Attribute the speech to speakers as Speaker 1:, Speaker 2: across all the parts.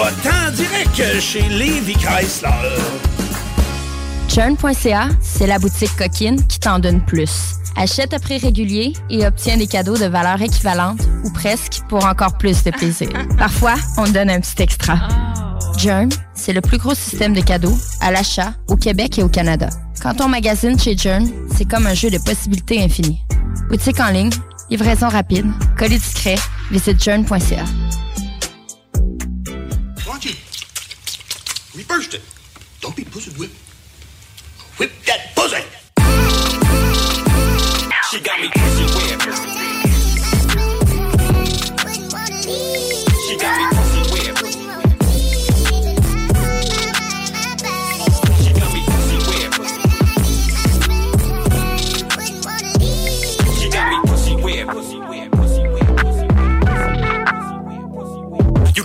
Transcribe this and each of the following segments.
Speaker 1: Va-t'en direct chez Chrysler.
Speaker 2: Churn.ca, c'est la boutique coquine qui t'en donne plus. Achète à prix régulier et obtiens des cadeaux de valeur équivalente ou presque pour encore plus de plaisir. Parfois, on te donne un petit extra. Journ, c'est le plus gros système de cadeaux à l'achat au Québec et au Canada. Quand on magasine chez Journ, c'est comme un jeu de possibilités infinies. Boutique en ligne, livraison rapide, colis discret, visite journ.ca.
Speaker 1: Watch it. Reversed it. Don't be pussy whip. Whip that pussy. She got me pussy whipped. She got me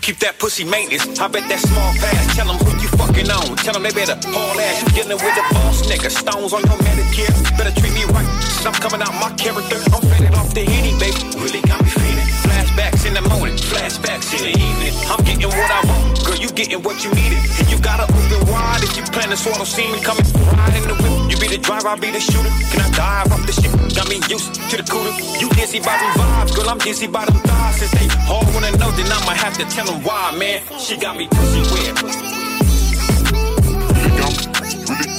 Speaker 1: keep that pussy maintenance. I bet that small pass. Tell them who you fucking on. Tell them they better haul ass. You dealing with a boss nigga. Stones on your Medicare. Better treat me right. Shit, I'm coming out my character. I'm faded off the henny, baby. Really got me feeling. Flashbacks in the morning. Flashbacks in the evening. I'm getting what I want. Getting what you needed. And you gotta open wide if you plan to swallow see me coming. Ride in the whip. You be the driver, I be the shooter. Can I dive off the ship? Got me used to the cooler. You dizzy by them vibes. Girl, I'm dizzy by them thighs. Since they all wanna know, then I'ma have to tell them why, man. She got me pussy wet.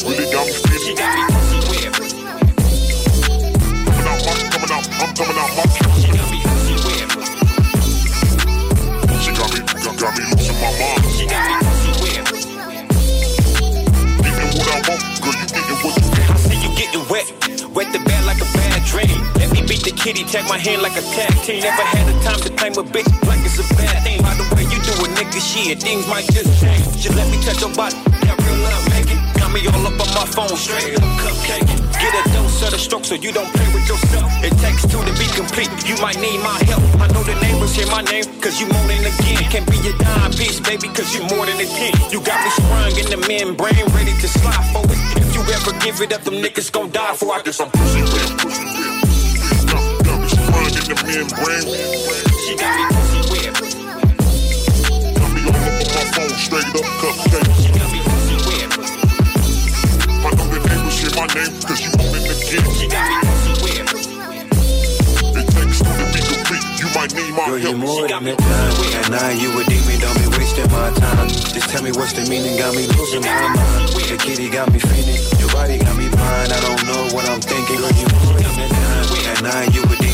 Speaker 1: Really really, really She got me pussy wet. Coming out, coming out, I'm coming out, kitty, tag my hand like a tag team. Never had the time to claim a bitch like it's a bad thing. By the way you do a nigga shit, things might just change. Just let me touch your body, that real love making. Got me all up on my phone, straight up cupcake. Get a dose of the stroke so you don't play with yourself. It takes two to be complete. You might need my help. I know the neighbors hear my name, cause you moaning again. Can't be your dime piece, baby, cause you more than a 10. You got me sprung in the membrane, ready to slide for it. If you ever give it up, them niggas gon' die for I guess I'm whip. Got, got end up being brand She got me pussy. I on the phone, straight up. She got me pussy. I know say my name, cause you. She got me pussy. It takes two to be complete, you might
Speaker 3: need my
Speaker 4: Girl,
Speaker 3: help.
Speaker 4: you more she than a dime. Now you a demon, don't be wasting my time. Just tell me what's the meaning, got me losing my mind. The kitty got me feeling, your body got me blind. I don't know what I'm thinking. Girl, you more than a dime. Now you a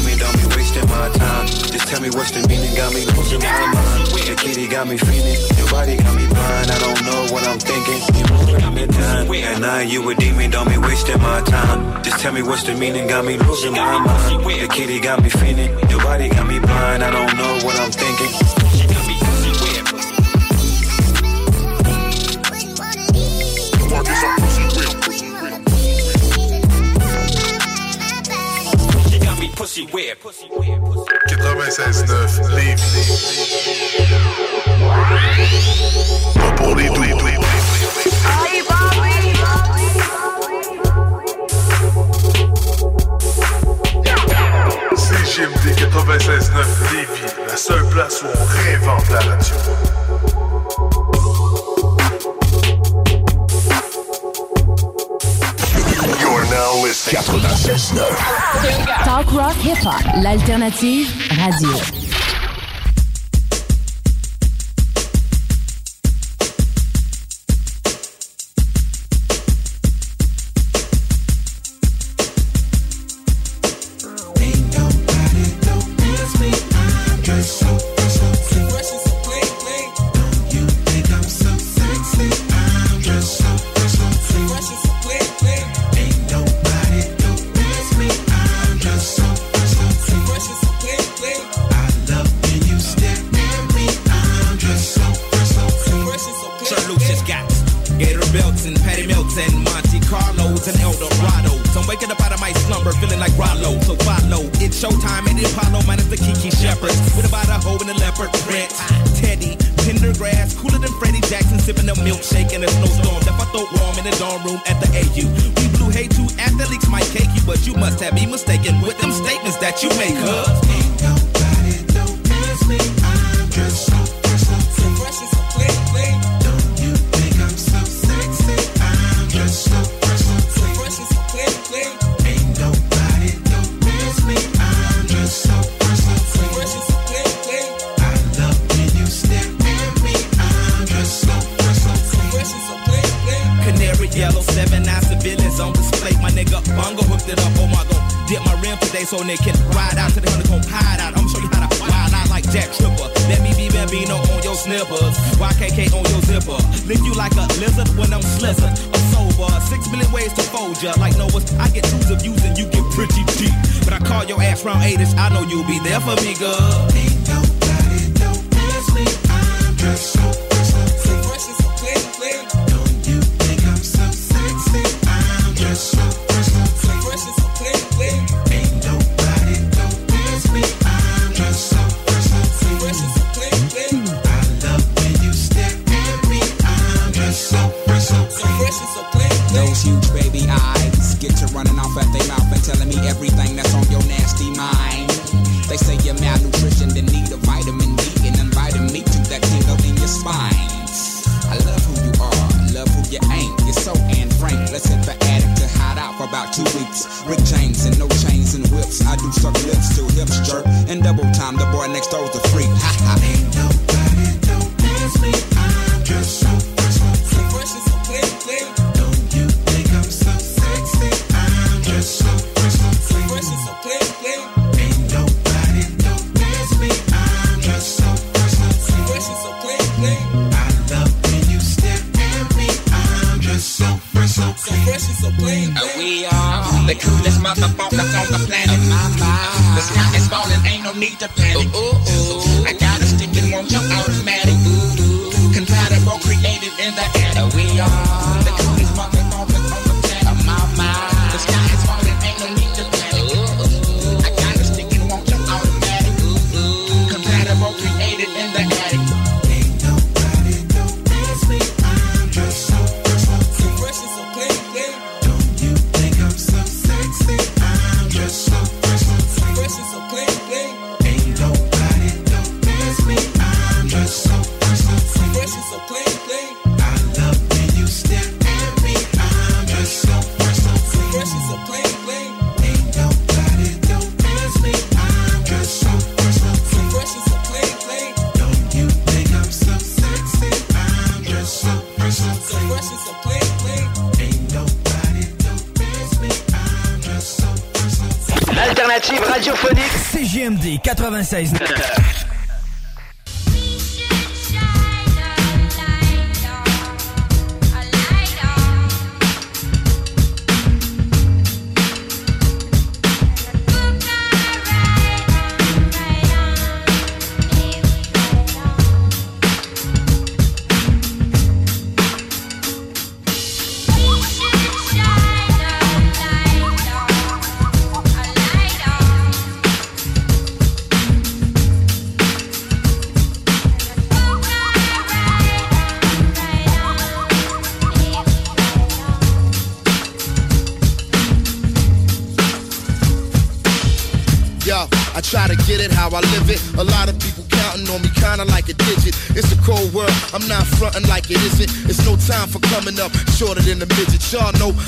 Speaker 4: hard time. Just tell me what's the meaning, got me losing my mind. The kitty got me feeling, your body got me blind. I don't know what I'm thinking. You moving in time, and I, you a demon, don't be wasting my time. Just tell me what's the meaning, got me losing my mind. The kitty got me feeling, your body got me blind. I don't know what I'm thinking.
Speaker 3: pussy whip.
Speaker 5: 96.9, Lévis. Pas pour les doux. Allez, Bobby! CGMD 96.9 Lévis, la seule place où on réinvente la radio.
Speaker 3: 96.9.
Speaker 6: Talk Rock Hip Hop, l'alternative radio.
Speaker 7: ways to fold ya. Like Noah's, I get tons of views and you get pretty deep. But I call your ass round 80s, I know you'll be there for me, girl.
Speaker 8: 96.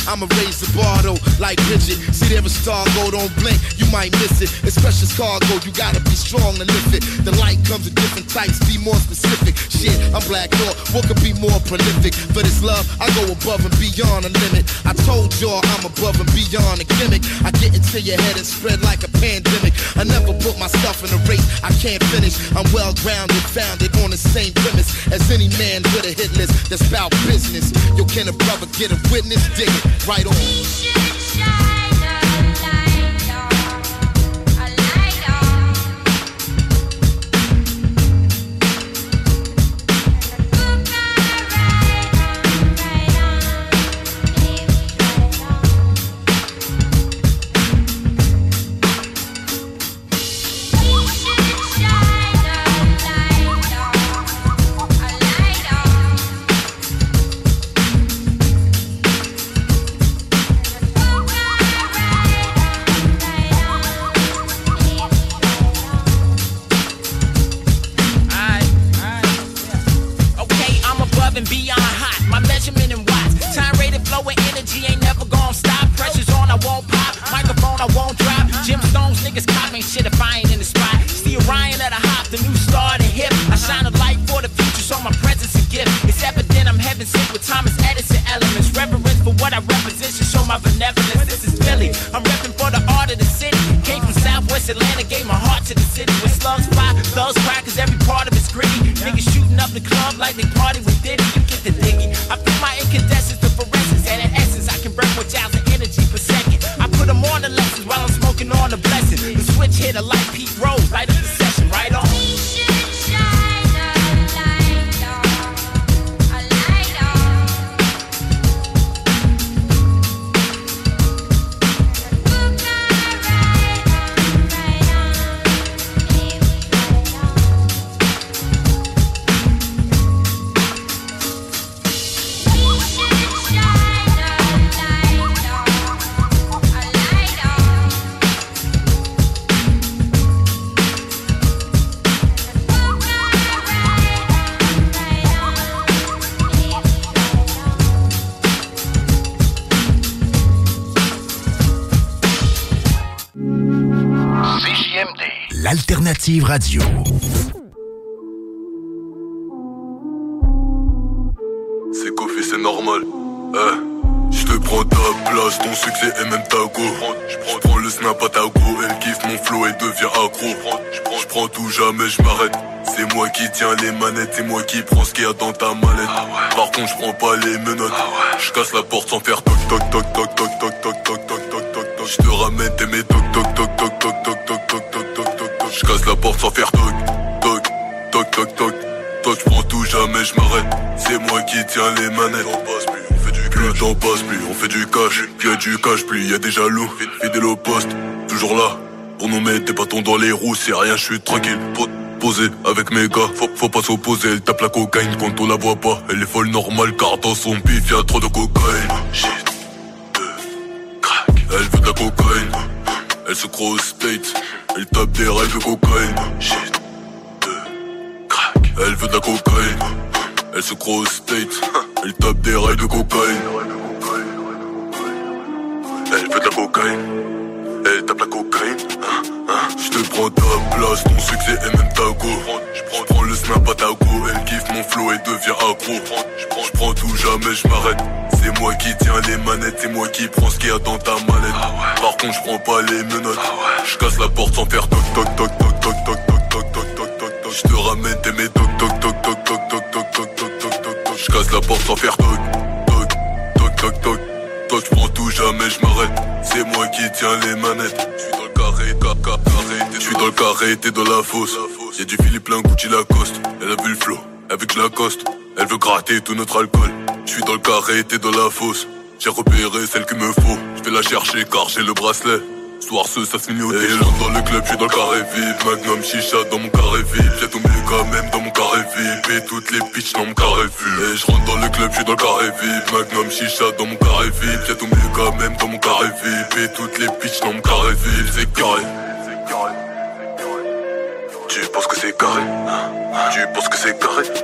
Speaker 9: I'ma raise the bar though, like Bridget. See there a star go, don't blink, you might miss it. It's precious cargo, you gotta be strong to lift it. The light comes in different types, be more specific. Shit, I'm Black Thought, what could be more prolific? For this love, I go above and beyond the limit. I told y'all I'm above and beyond a gimmick. I get into your head and spread like a pandemic. I never put myself in a race I can't finish. I'm well grounded, founded on the same premise as any man with a hit list that's about business. Yo, can a brother get a witness? Dig it right on.
Speaker 5: C'est Kofi, c'est normal. Hein? Je te prends ta place, ton succès et même ta go. Je prends le snap à ta go, elle kiffe mon flow et devient accro. Je prends tout jamais, je m'arrête. C'est moi qui tiens les manettes, c'est moi qui prends ce qu'il y a dans ta mallette. Par contre, je prends pas les menottes. Je casse la porte sans faire toc toc toc toc toc. Fait du cash. Plus y a du cash, plus y a des jaloux. Fidèle au poste, toujours là. Pour nous mettre des bâtons dans les roues, c'est rien, je suis tranquille. Po- Posé avec mes gars, faut, pas s'opposer. Elle tape la cocaïne quand on la voit pas. Elle est folle normale car dans son pif y a trop de cocaïne. Shit, de crack. Elle veut de la cocaïne. Elle se croit au state. Elle tape des règles de cocaïne. Shit, elle veut de la cocaïne. Elle se croit au state. Elle tape des rails de cocaïne. Cocaïne. Elle tape la cocaïne. Hein, hein. Je te prends ta place, ton succès et même ta go. Je prends le snap à ta go. Elle kiffe mon flow et devient accro. Je prends tout, jamais je m'arrête. C'est moi qui tiens les manettes, c'est moi qui prends ce qu'il y a dans ta mallette. Par contre, je prends pas les menottes. Je casse la porte sans faire toc toc toc toc toc toc toc toc toc toc toc toc. Je te ramène tes mes toc toc toc toc toc toc toc toc toc toc toc toc. Je casse la porte sans faire toc toc toc toc toc. Jamais je m'arrête. C'est moi qui tiens les manettes. Je suis dans le carré, ca- ca- carré. Je suis dans le carré, t'es dans la fosse. Y'a du Philippe plein Gucci Lacoste. Elle a vu le flow avec Lacoste. Elle veut gratter tout notre alcool. Je suis dans le carré, t'es dans la fosse. J'ai repéré celle qu'il me faut. Je vais la chercher car j'ai le bracelet. Soir ce, ça finit au Et je rentre dans le club, je suis dans le carré VIP. Magnum chicha dans mon carré VIP. J'ai tombé quand même dans mon carré VIP. Et toutes les bitches dans mon carré VIP. Et je rentre dans le club, je suis dans le carré VIP. Magnum chicha dans mon carré VIP. J'ai tombé quand même dans mon carré VIP. Et toutes les bitches dans mon carré VIP. C'est carré. Tu penses que c'est carré hein Tu penses que c'est carré eh,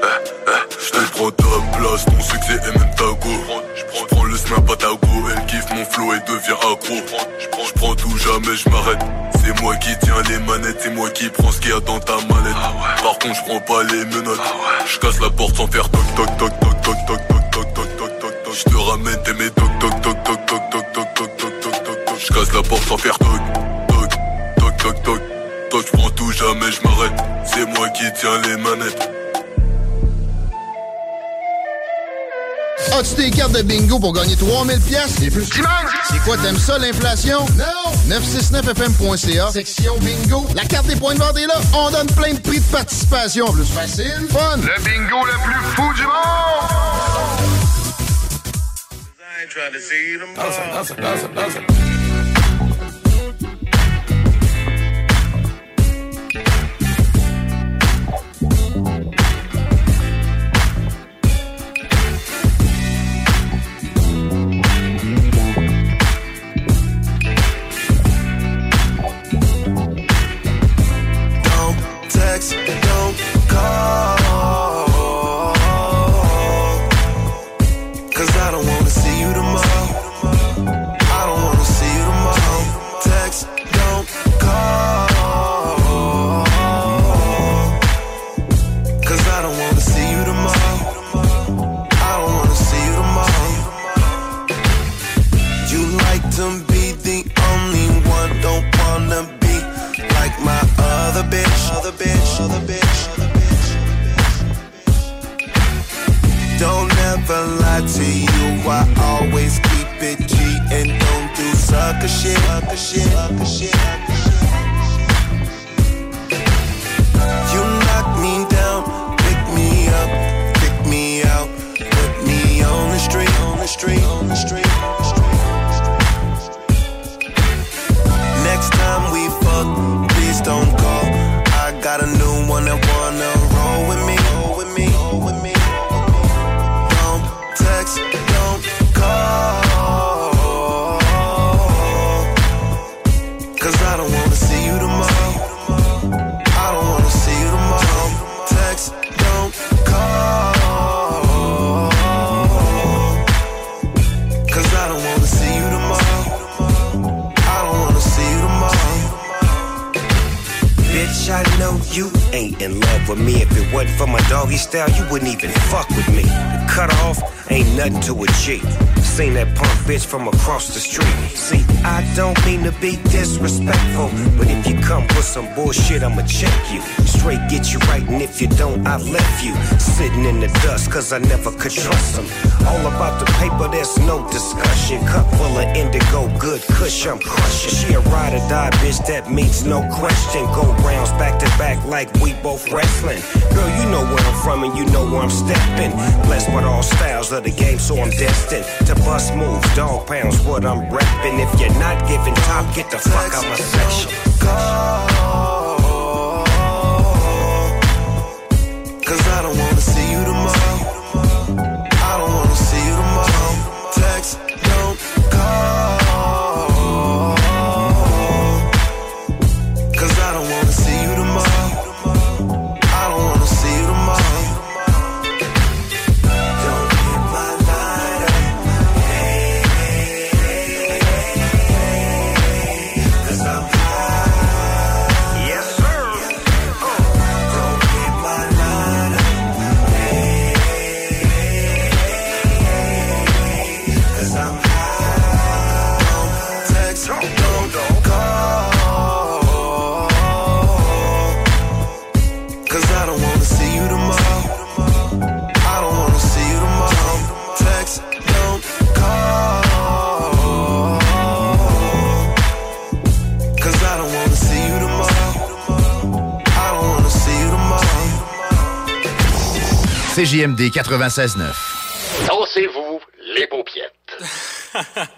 Speaker 5: eh. Je te prends ta place, ton succès est même ta go Je prends le snap à ta go Elle kiffe mon flow et devient accro Je prends tout, jamais je m'arrête C'est moi qui tiens les manettes C'est moi qui prends ce qu'il y a dans ta mallette Par contre je prends pas les menottes Je casse la porte sans faire toc toc toc toc toc toc toc toc toc toc toc toc Je te ramène tes mes toc toc toc toc toc toc toc toc toc toc toc toc Je casse la porte sans faire toc toc toc toc toc Toi je prends tout, jamais je m'arrête C'est moi qui tiens les manettes
Speaker 10: As-tu des cartes de bingo pour gagner 3000 pièces et plus? C'est quoi, t'aimes ça, l'inflation? Non! 969fm.ca, section bingo. La carte des points de vente est là. On donne plein de prix de participation. Plus facile, fun.
Speaker 11: Le bingo le plus fou du monde!
Speaker 3: Don't ever lie to you. I always keep it G and don't do sucker shit. Sucker shit. Sucker shit. You with me.
Speaker 12: If it wasn't for my doggy style, you wouldn't even fuck with me. Cut off ain't nothing to a G. Seen that punk bitch from across the street. See, I don't mean to be disrespectful, but if you come with some bullshit, I'ma check you. Straight get you right, and if you don't, I left you sitting in the dust, cause I never could trust them. All about the paper, there's no discussion. Cup full of indigo, good kush, I'm crushing. She a ride or die bitch, that means no question. Go rounds back to back like we both wrestling. Girl, you know where I'm from and you know where I'm stepping. Blessed with all styles of the game, so I'm destined to bust moves. Dog pounds, what I'm repping. If you're not giving top, get the fuck out my section.
Speaker 3: Cause
Speaker 13: CJMD 96.9.
Speaker 14: Dansez-vous les paupiètes.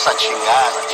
Speaker 15: Não Satingá, né?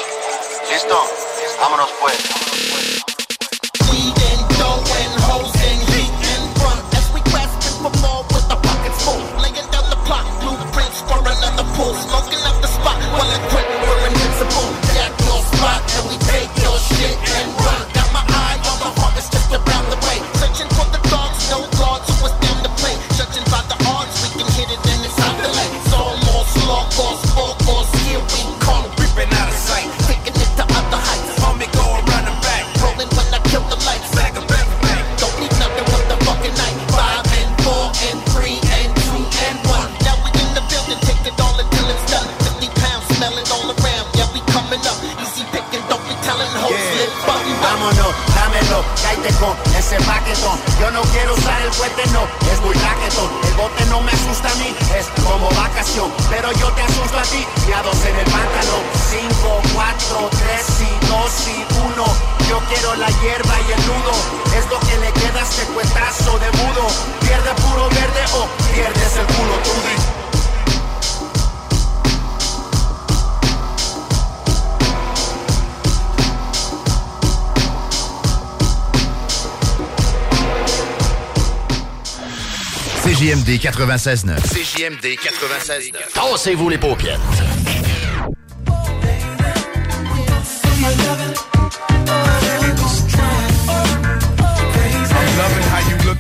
Speaker 13: CJMD 96.9. CJMD 96.9.
Speaker 14: Dansez-vous les paupiètes.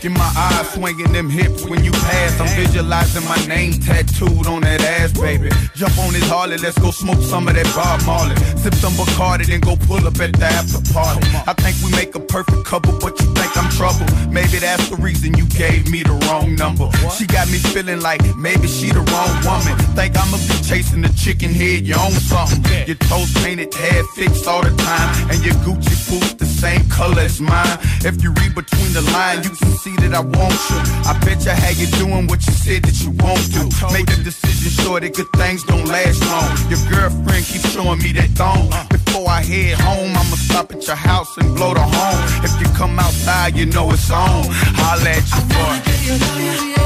Speaker 16: In my eyes, swinging them hips when you pass. I'm visualizing my name tattooed on that ass, baby. Jump on this Harley, let's go smoke some of that Bob Marley. Sip some Bacardi, then go pull up at the after party. I think we make a perfect couple, but you think I'm trouble. Maybe that's the reason you gave me the wrong number. She got me feeling like maybe she the wrong woman. Think I'ma be chasing the chicken head, you own something. Your toes painted, hair fixed all the time, and your Gucci boots the same color as mine. If you read between the lines, you can see that I want you. I bet you how you doing what you said that you won't do. Make a decision sure that good things don't last long. Your girlfriend keeps showing me that thong. Before I head home, I'ma stop at your house and blow the horn. If you come outside, you know it's on. Holla at your boy.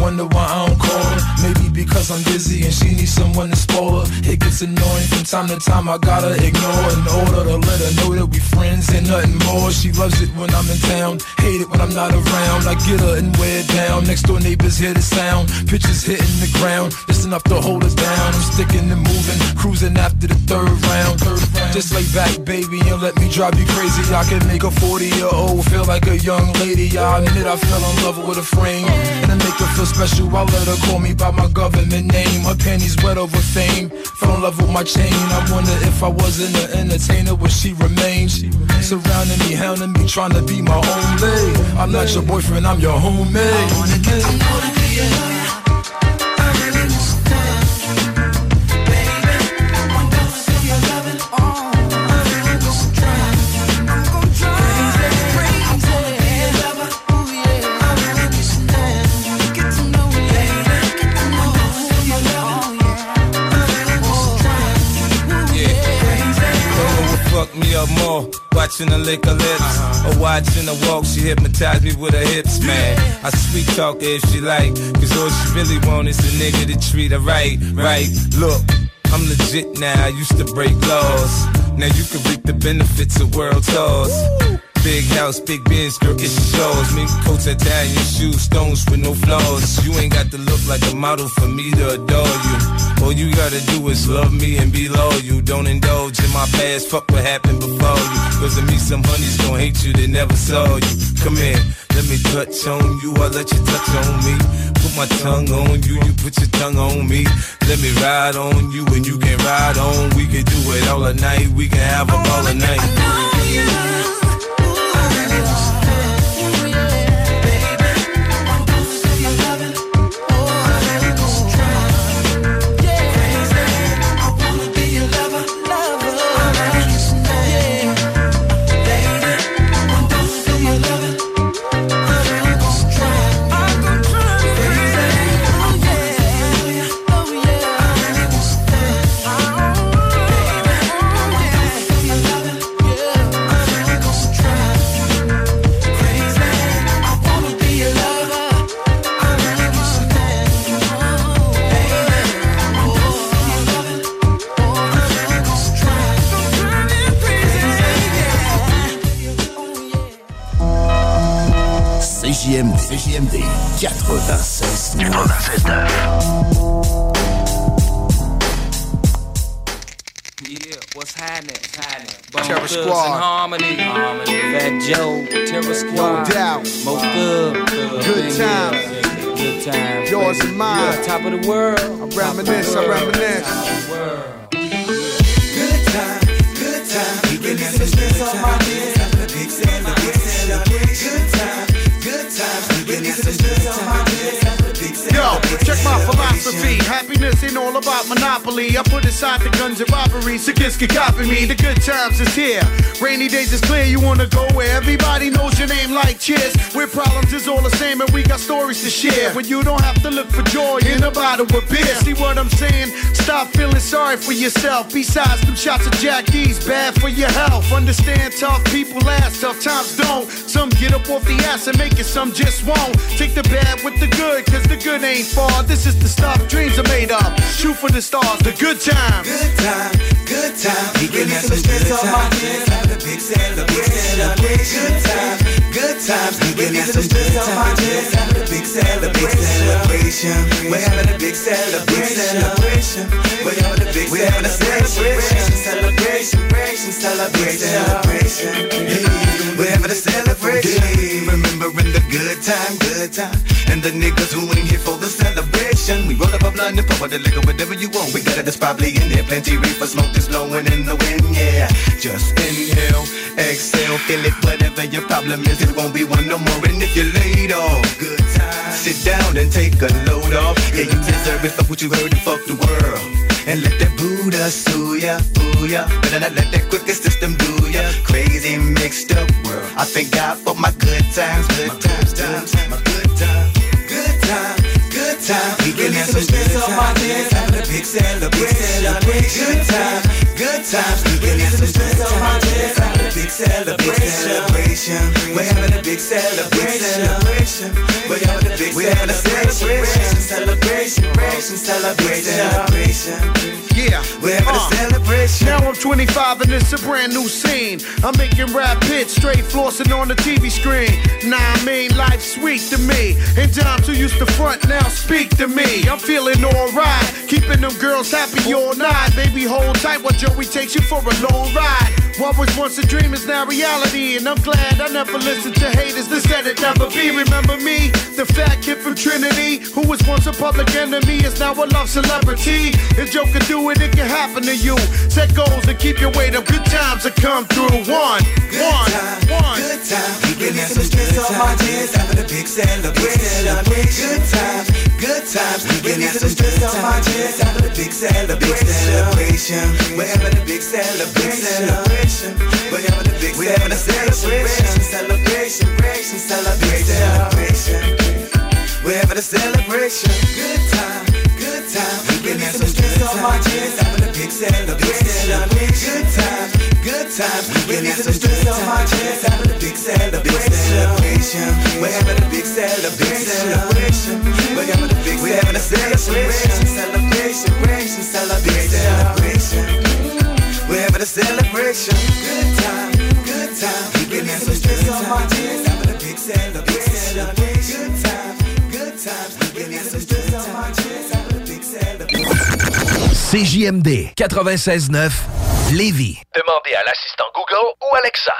Speaker 17: Wonder why I don't call? Because I'm busy and she needs someone to spoil her. It gets annoying from time to time, I gotta ignore in order to let her know that we friends and nothing more. She loves it when I'm in town, hate it when I'm not around. I get her and wear it down. Next door neighbors hear the sound, pitches hitting the ground, just enough to hold us down. I'm sticking and moving, cruising after the third round. Third round. Just lay back, baby, and let me drive you crazy. I can make a 40 year old feel like a young lady. I admit I fell in love with a frame, and to make her feel special, I let her call me by my government name. Her panties wet over fame.
Speaker 16: Fell in love with my chain. I wonder if I wasn't an entertainer, would she remain? Surrounding me, hounding me, trying to be my only. I'm not your boyfriend, I'm your homie. I wanna get to know
Speaker 17: me up more. Watching her lick her lips. Uh-huh. Or watching her walk, she hypnotized me with her hips, man. I sweet talk if she like. Cause all she really want is a nigga to treat her right, right. Look, I'm legit now, I used to break laws. Now you can reap the benefits of world tours. Big house, big Benz, girl, it shows. Me coats, Italian shoes, stones with no flaws. You ain't got to look like a model for me to adore you. All you gotta do is love me and be loyal. You don't indulge in my past, fuck what happened before you. Cause to me, some honeys gon' hate you that never saw you. Come here, let me touch on you, I'll let you touch on me. Put my tongue on you, you put your tongue on me. Let me ride on you and you can ride on. We can do it all night, we can have a ball all night.
Speaker 18: Yours
Speaker 17: baby.
Speaker 18: and mine.
Speaker 17: Yeah, top of the world.
Speaker 18: I reminisce, I reminisce.
Speaker 4: Good time, good time. You can have some stress on my head. Have a big celebration. Good time, good time. You can have some stress on my head. Have a big
Speaker 18: Yo, check my philosophy. Happiness ain't all about monopoly. I put aside the guns and robberies. So kids can copy me. The good times is here. Rainy days is clear. You wanna go where everybody knows your name like cheers. Where problems is all the same and we got stories to share. When you don't have to look for joy in a bottle of beer. See what I'm saying? Stop feeling sorry for yourself. Besides, them shots of Jack D's bad for your health. Understand tough people last, tough times don't. Some get up off the ass and make it, some just won't. Take the bad with the good, cause the good ain't far. This is the stuff dreams are made of. Shoot for the stars, the good times.
Speaker 4: Good time, good time. You can have some stress on my head. Have a big celebration. Good time, good times. You can have some stress on my head. Have a big celebration. We're having a big celebration. We're having a big celebration. Celebration, celebration, celebration, celebration. Hey, We're having a celebration. Remembering the good time, good time. And the niggas who ain't here for the celebration. We roll up a blunt and pour the liquor, whatever you want. We got it, that's probably in there. Plenty reefer smoke that's blowing in the wind, yeah. Just inhale, exhale, feel it. Whatever your problem is, it won't be one no more. And if you're laid off, good time. Sit down and take a load off. Yeah, you deserve it. Fuck what you heard and fuck the world. And let that Buddha sue ya, ooh ya. Better not let that crooked system do ya. Crazy mixed up world. I thank God for my good times, good times, times, my good times, good times, good times. We can have some my head, having a big celebration. Good times, good times. We can have some my head, having a big celebration. We're having a big celebration. We're having a big celebration, celebration, celebration, celebration.
Speaker 18: Yeah,
Speaker 4: We're having a uh. celebration.
Speaker 18: Now I'm 25 and it's a brand new scene. I'm making rap hits, straight flossing on the TV screen. Nah, I mean, life's sweet to me. And times who used to front now speak to me. I'm feeling alright, keeping them girls happy all night. Baby, hold tight while Joey takes you for a long ride. What was once a dream is now reality, and I'm glad I never listened to haters that said it never be. Remember me, the fat kid from Trinity, who was once a public enemy, is now a love celebrity. If Joe can do it, it can happen to you. Set goals and keep your weight up. Good times will come through. One,
Speaker 19: Good
Speaker 18: one,
Speaker 19: time,
Speaker 18: one.
Speaker 19: good time. Releasing some stress off my chest. Having a big celebration. Good time, good times. Releasing some stress off my chest. Having a big celebration. We're having a big celebration. We're having a big We're having a celebration. Celebration, celebration, celebration. We're having a celebration. Good time, good time. Releasing some stress off my chest. Having a big celebration. Good time, good time. Releasing some stress off my chest. Having a big celebration. We're having a big celebration. We're having a big We're having a celebration. Celebration, celebration, celebration. We're having a celebration. Good time, good time. Releasing some stress off my chest. Having a big celebration. Good time, good time. Releasing some stress off my chest. Having a big celebration.
Speaker 20: CJMD 96.9 Lévis.
Speaker 21: Demandez à l'assistant Google ou Alexa.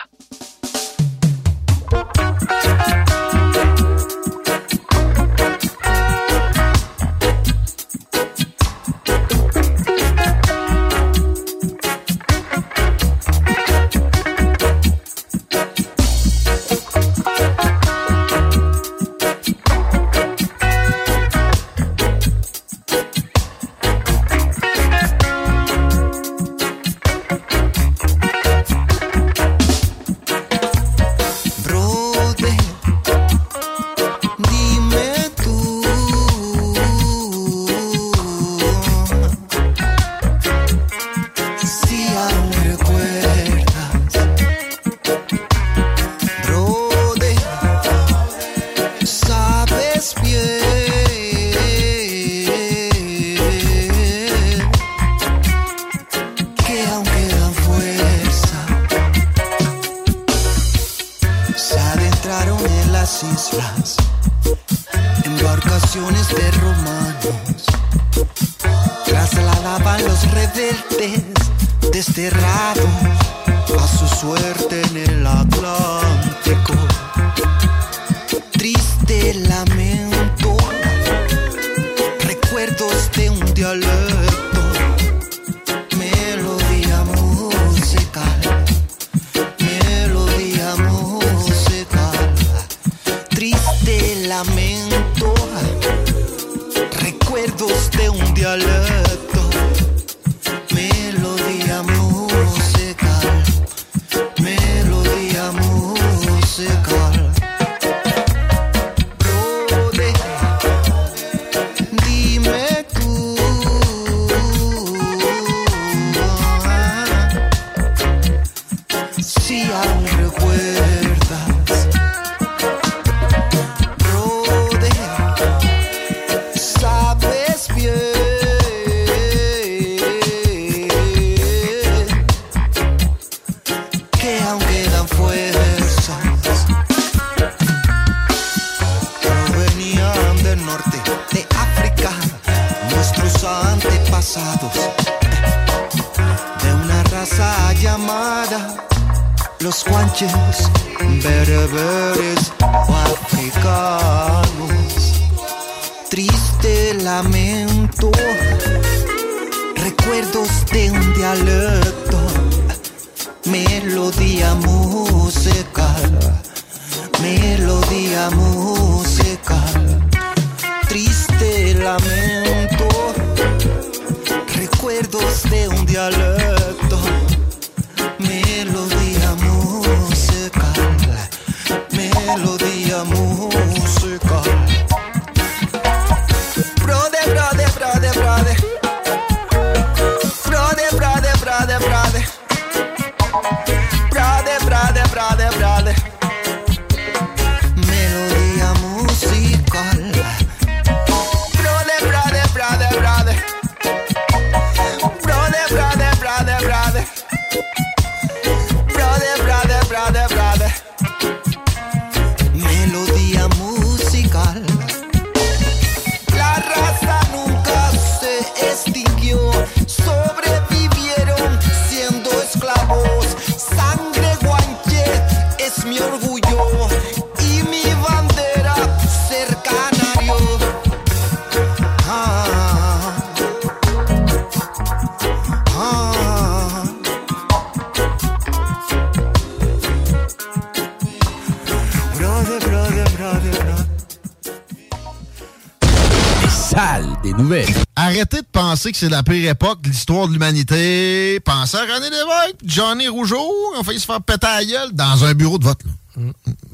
Speaker 10: Penser que c'est la pire époque de l'histoire de l'humanité. Pensez à René Lévesque, Johnny Rougeau, on fait se faire péter à la gueule dans un bureau de vote. là.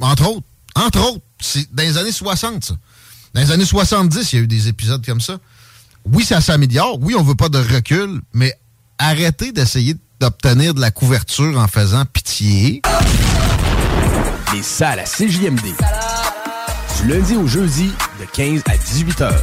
Speaker 10: Entre autres. Entre autres. C'est dans les années 60, ça. Dans les années 70, il y a eu des épisodes comme ça. Oui, ça s'améliore. Oui, on veut pas de recul, mais arrêtez d'essayer d'obtenir de la couverture en faisant pitié.
Speaker 22: Les salles à CJMD. Du lundi au jeudi, de 15 à 18 heures.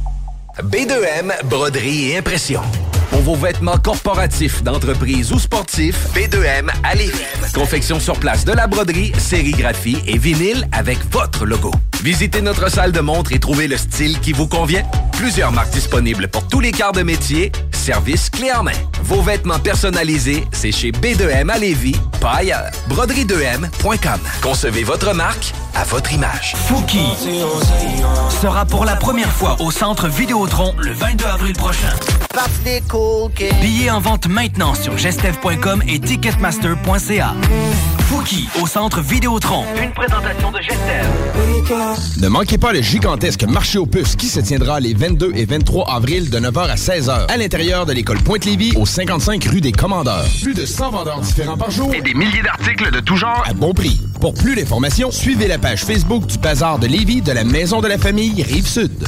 Speaker 13: B2M, broderie et impression. Pour vos vêtements corporatifs, d'entreprise ou sportifs, B2M à Lévis. Confection sur place de la broderie, sérigraphie et vinyle avec votre logo. Visitez notre salle de montre et trouvez le style qui vous convient. Plusieurs marques disponibles pour tous les quarts de métier. Service clé en main. Vos vêtements personnalisés, c'est chez B2M à Lévis, pas ailleurs. Broderie2M.com. Concevez votre marque à votre image.
Speaker 23: Fouki sera pour la première fois au centre Le 22 avril prochain. Billets en vente maintenant sur gestev.com et ticketmaster.ca. Fouki au centre Vidéotron. Une présentation de Gestev.
Speaker 22: Ne manquez pas le gigantesque marché aux puces qui se tiendra les 22 et 23 avril de 9h à 16h à l'intérieur de l'école Pointe-Lévis au 55 rue des Commandeurs. Plus de 100 vendeurs différents par jour
Speaker 13: Et des milliers d'articles de tout genre.
Speaker 22: à bon prix. Pour plus d'informations, suivez la page Facebook du Bazar de Lévis de la Maison de la Famille Rive-Sud.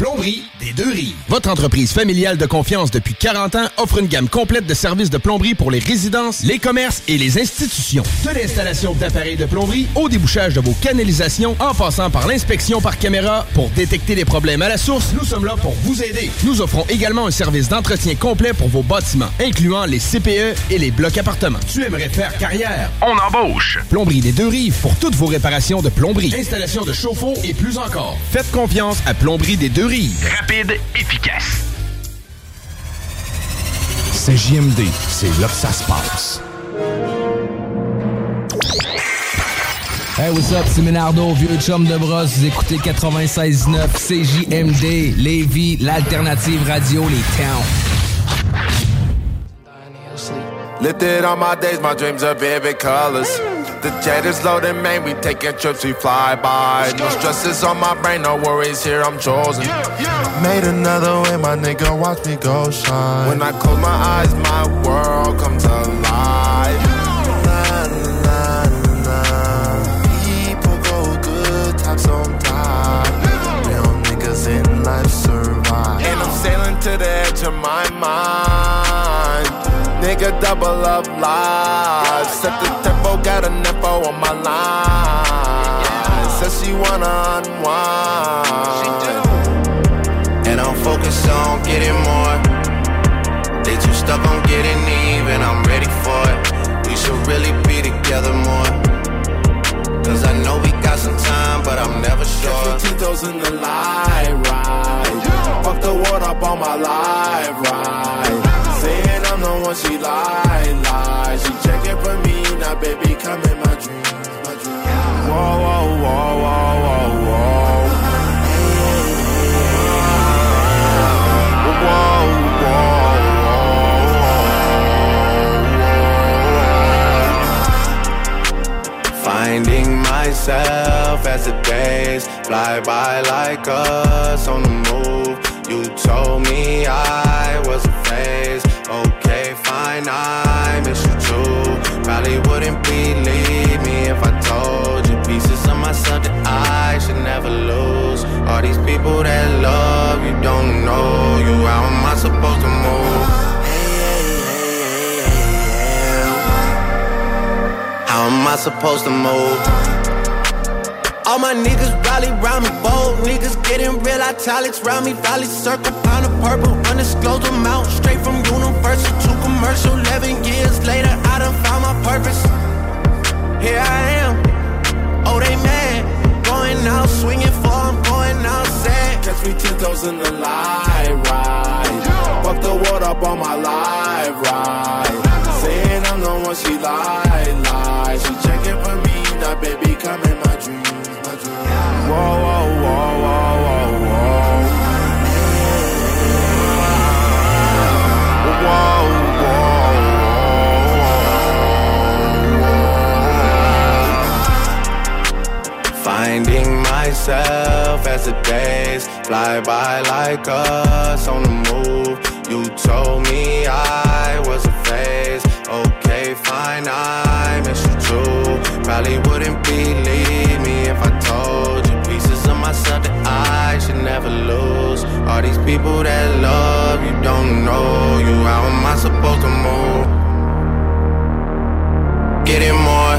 Speaker 22: Plomberie des Deux Rives. Votre entreprise familiale de confiance depuis 40 ans offre une gamme complète de services de plomberie pour les résidences, les commerces et les institutions. De l'installation d'appareils de plomberie au débouchage de vos canalisations en passant par l'inspection par caméra pour détecter les problèmes à la source, nous sommes là pour vous aider. Nous offrons également un service d'entretien complet pour vos bâtiments, incluant les CPE et les blocs appartements. Tu aimerais faire carrière?
Speaker 13: On embauche.
Speaker 22: Plomberie des Deux Rives pour toutes vos réparations de plomberie, installation de chauffe-eau et plus encore. Faites confiance à Plomberie des Deux
Speaker 13: Rapide, efficace.
Speaker 22: C'est JMD, c'est là que ça se passe.
Speaker 24: Hey, what's up, c'est Ménardo, vieux chum de brosse. Vous écoutez 96.9 CJMD, Lévis, l'alternative radio, les towns.
Speaker 3: Lifted on my days, my dreams are vivid colors. The jet is loaded, man, we taking trips, we fly by. No stresses on my brain, no worries here, I'm chosen. Made another way, my nigga, watch me go shine. When I close my eyes, my world comes alive. Na, na, na. People go good times sometimes. Real niggas in life survive. And I'm sailing to the edge of my mind. Double up lives. Set the tempo, got a nepo on my line. Says she wanna unwind.
Speaker 25: And I'm focused on getting more. They too stuck on getting even. I'm ready for it. We should really be together more. Cause I know we got some time, but I'm never sure.
Speaker 3: Tito's in the light ride. Fuck the world up on my live ride. One she lie, lie. She checking for me, now baby, come in my dreams, my dreams. Whoa, whoa, whoa, whoa, whoa. Whoa,
Speaker 25: Finding myself as the days fly by like us on the move. You told me I was a phase. Okay, fine, I miss you too. Probably wouldn't believe me if I told you pieces of myself that I should never lose. All these people that love you don't know you. How am I supposed to move? How am I supposed to move?
Speaker 26: All my niggas rally round me, bold niggas getting real italics round me. Valley circle, pound of purple, undisclosed amount. Straight from universal to commercial. 11 years later, I done found my purpose. Here I am, oh they mad. Going out swinging for, I'm going out sad.
Speaker 3: Catch me ten toes in the live ride. Fuck the world up on my live ride. Saying I'm the one she lie, lie. She checking for me, my baby come in my dreams. My dreams. Whoa, whoa, whoa, whoa. Whoa, whoa, whoa.
Speaker 25: Finding myself as the days fly by like us on the move. You told me I was a phase Okay, fine, I miss you too. Probably wouldn't believe me if I told you pieces of myself that I should never lose. All these people that love you don't know you. How am I supposed to move? Getting more.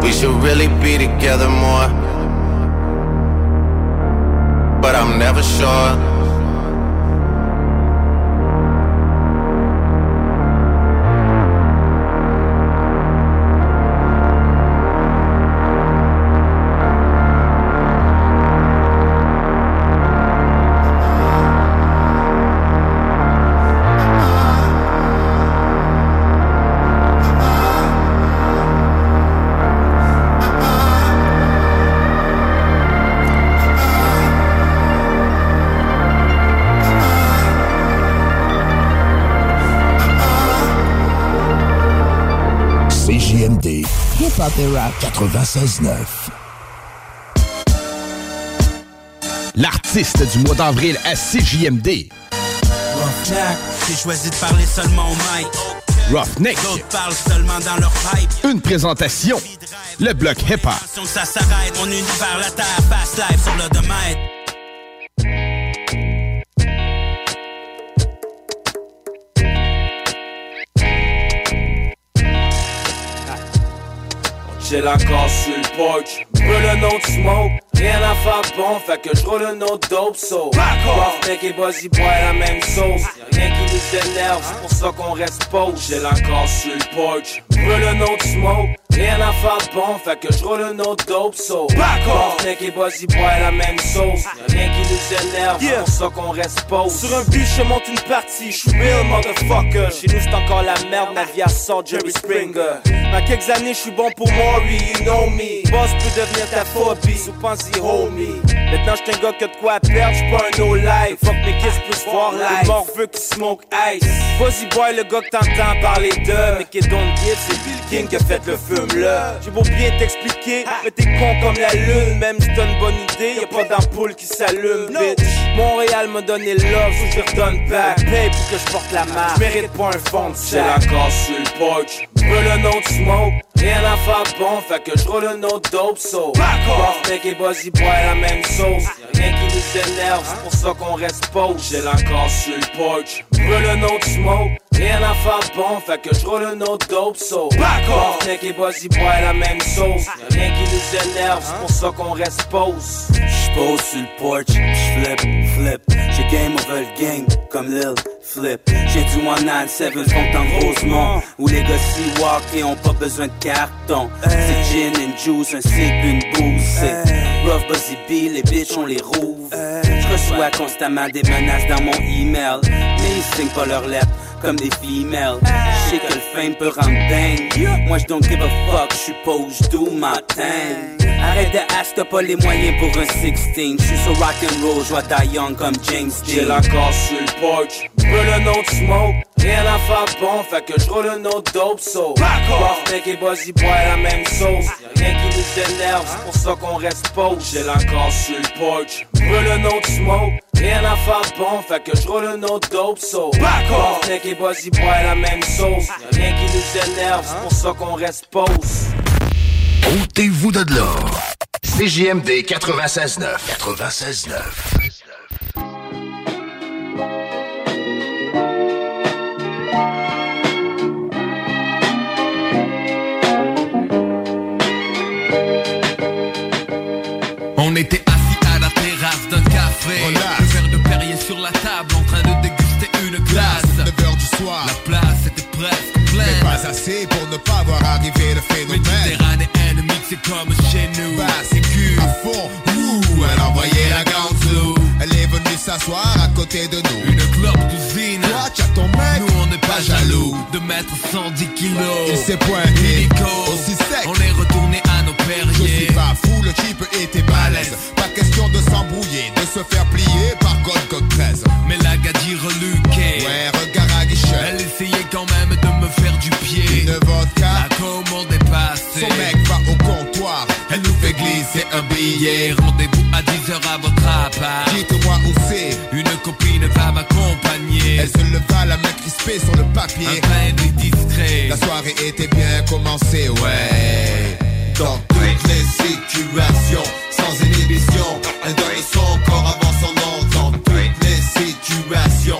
Speaker 25: We should really be together more. But I'm never sure.
Speaker 27: Hip-hop et rap.
Speaker 13: 96.9.
Speaker 22: L'artiste du mois d'avril à CJMD.
Speaker 28: Roughneck, j'ai choisi de parler seulement au mic.
Speaker 22: Roughneck.
Speaker 28: D'autres parlent seulement dans leur pipe.
Speaker 22: Une présentation. Le bloc hip-hop.
Speaker 28: Ça s'arrête, mon univers, la terre, fast life sur le domaine.
Speaker 29: J'ai la casse sur le porch, brûle le nom de smoke, rien à faire bon, fait que je roule un autre dope so. Roughneck et Buzzy boy la même sauce, y'a rien qui nous énerve, c'est pour ça qu'on reste pause. J'ai la casse sur le porch, brûle le nom de smoke, rien à faire bon, fait que je roule un autre dope so. Roughneck et Buzzy boy la même sauce, y'a rien qui nous énerve, c'est pour ça qu'on reste pause.
Speaker 30: Sur un but, je monte une partie, je suis real motherfucker. Chez nous, c'est encore la merde, ma vie à sort Jerry Springer. Dans quelques années, je suis bon pour Maury, you know me. Boss peut devenir ta phobie, sous pensée homie. Maintenant, j'suis un gars qui a de quoi perdre, j'suis pas un no-life. Fuck mes kids plus voir live. Le mort veut qui smoke ice. Vas-y, boy, le gars que t'entends parler de. Mais qui don't give, c'est Bill King qui a fait le fume là. J'ai beau bien t'expliquer, mais t'es con comme la lune. Même si t'as une bonne idée, y'a pas d'ampoule qui s'allume, bitch. Montréal m'a donné love, so je redonne back. Paye pour que je porte la marque. J'mérite pas un fond de
Speaker 29: J'ai la casse sur le porch, brûle le nom de smoke, rien à faire bon, fait que je roule un autre dope so. Roughneck et Buzzy boy la même sauce, rien qui nous énerve, c'est pour ça qu'on reste pause. J'ai la casse sur le porch, brûle le nom de smoke, rien à faire bon, fait que je roule un autre dope so. Roughneck et Buzzy boy la même sauce, y'a rien qui nous énerve, c'est pour ça qu'on reste pause.
Speaker 31: J'pose sur le porch, j'flip, flip. J'ai game over le gang, comme Lil Flip. J'ai du 197 font en Rosemont, où les gars s'y walk et ont pas besoin de carton. C'est gin and juice, un cig une booze. C'est rough buzzy bee, les bitches on les rouvrent. Hey. Eh. J'reçois constamment des menaces dans mon email, mais ils signent pas leurs lettres comme des females. J'sais que le fame peut rendre dingue. Moi j'don't give a fuck, j'suis pas où j'do ma thing. Arrête de hash, t'as pas les moyens pour un 16. J'suis sur rock'n'roll, j'vois die young comme James
Speaker 29: J'ai
Speaker 31: Dean.
Speaker 29: la casse sur le porch, brûle le nom de smoke, rien à faire bon, fait que je roule un autre dope so. Roughneck et Buzzy boy la même sauce, y'a rien qui nous énerve, c'est pour ça qu'on reste pause. J'ai la casse sur le porch, brûle le nom de smoke, rien à faire bon, fait que je roule un autre dope so. Roughneck et Buzzy boy la même sauce, y'a rien qui nous énerve, c'est pour ça qu'on reste pause.
Speaker 13: Ôtez-vous de là. CJMD 96.9. 96.9.
Speaker 32: On était à café Un verre de Perrier sur la table en train de déguster une glace
Speaker 33: 9h du soir.
Speaker 32: La place était presque pleine
Speaker 33: Mais pas assez pour ne pas voir arriver le phénomène.
Speaker 32: Méditerranéenne mixée comme chez nous
Speaker 33: c'est cul à fond. Ouh, elle envoyait la. Elle est venue s'asseoir à côté de nous.
Speaker 32: Une clope d'usine
Speaker 33: Toi, tu as ton mec.
Speaker 32: Nous on n'est pas jaloux de mettre 110 kilos
Speaker 33: Il s'est pointé aussi sec.
Speaker 32: On est retourné à nos
Speaker 33: Je suis pas fou, le type était balèze. Pas question de s'embrouiller, de
Speaker 32: se faire plier par God 13.
Speaker 34: Mais la gadie reluquée.
Speaker 32: Ouais, regard à guichet.
Speaker 34: Elle essayait quand même de me faire du pied.
Speaker 32: Une vodka.
Speaker 34: La commande est passée.
Speaker 32: Son mec va
Speaker 34: glisser un billet. Rendez-vous à 10h à votre appart.
Speaker 32: Dites-moi où c'est.
Speaker 34: Une copine va m'accompagner.
Speaker 32: Elle se leva la main crispée sur le papier.
Speaker 34: Un pain discret.
Speaker 32: La soirée était bien commencée, ouais. Dans toutes les situations, sans inhibition, elle donne son corps avant son nom. Dans toutes les situations,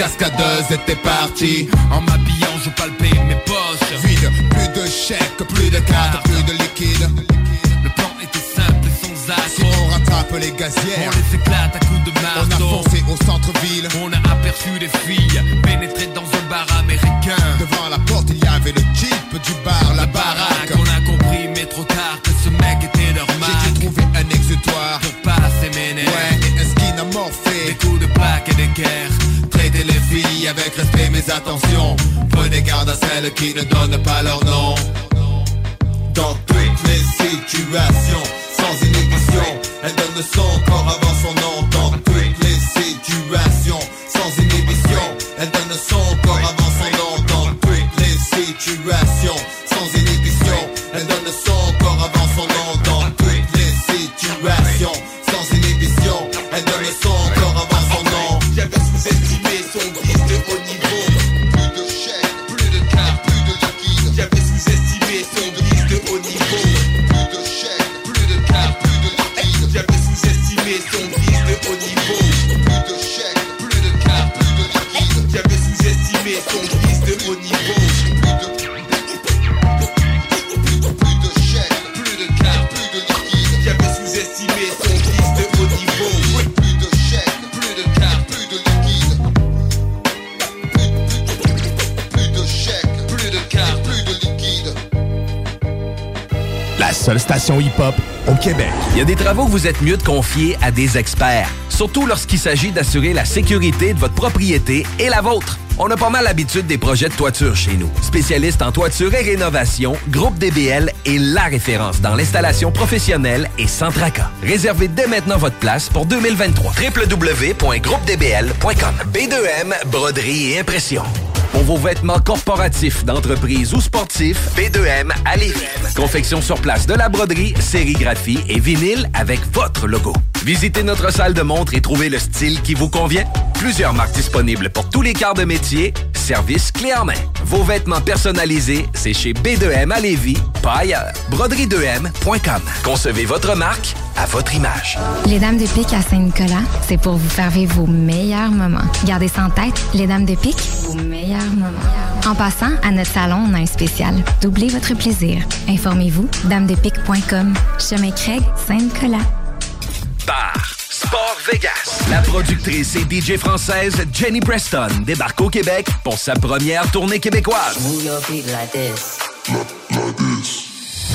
Speaker 32: cascadeuses étaient parties
Speaker 34: En m'habillant, je palpais mes poches.
Speaker 32: Vide, plus de chèques, plus de cartes, plus de liquide
Speaker 34: Le plan était simple et sans
Speaker 32: Si
Speaker 34: accroc.
Speaker 32: on rattrape les
Speaker 34: On
Speaker 32: gazières
Speaker 34: les éclate à coups de
Speaker 32: On a
Speaker 34: marteau.
Speaker 32: foncé au centre-ville
Speaker 34: On a aperçu des filles pénétrer dans un bar américain.
Speaker 32: Devant la porte il y avait le jeep du bar, la baraque
Speaker 34: On a compris, mais trop tard, que ce mec était leur
Speaker 32: J'ai trouver un exutoire
Speaker 34: Pour passer mes nerfs.
Speaker 32: Ouais, et un skin
Speaker 34: Des
Speaker 32: amorphé
Speaker 34: coups de plaque et des guerres.
Speaker 32: Avec respect mais attention Prenez garde à celles qui ne donnent pas leur nom. Dans toutes les situations Sans inhibition Elle donne son corps avant son nom
Speaker 13: station hip-hop au Québec.
Speaker 22: Il y a des travaux que vous êtes mieux de confier à des experts, surtout lorsqu'il s'agit d'assurer la sécurité de votre propriété et la vôtre. On a pas mal l'habitude des projets de toiture chez nous. Spécialiste en toiture et rénovation, Groupe DBL est la référence dans l'installation professionnelle et sans tracas. Réservez dès maintenant votre place pour 2023. www.groupedbl.com B2M, broderie et impression. Pour vos vêtements corporatifs, d'entreprise ou sportifs, B2M à. Confection sur place de la broderie, sérigraphie et vinyle avec votre logo. Visitez notre salle de montre et trouvez le style qui vous convient. Plusieurs marques disponibles pour tous les quarts de métier. Service clé en main. Vos vêtements personnalisés, c'est chez B2M à Lévis, pas ailleurs. Broderie2M.com. Concevez votre marque à votre image.
Speaker 35: Les Dames de Pique à Saint-Nicolas, c'est pour vous faire vivre vos meilleurs moments. Gardez ça en tête, les Dames de Pique, vos meilleurs moments. En passant, à notre salon, on a un spécial. Doublez votre plaisir. Informez-vous, damedepique.com. Chemin Craig, Saint-Nicolas.
Speaker 22: Sport Vegas. La productrice et DJ française Jenny Preston débarque au Québec pour sa première tournée québécoise.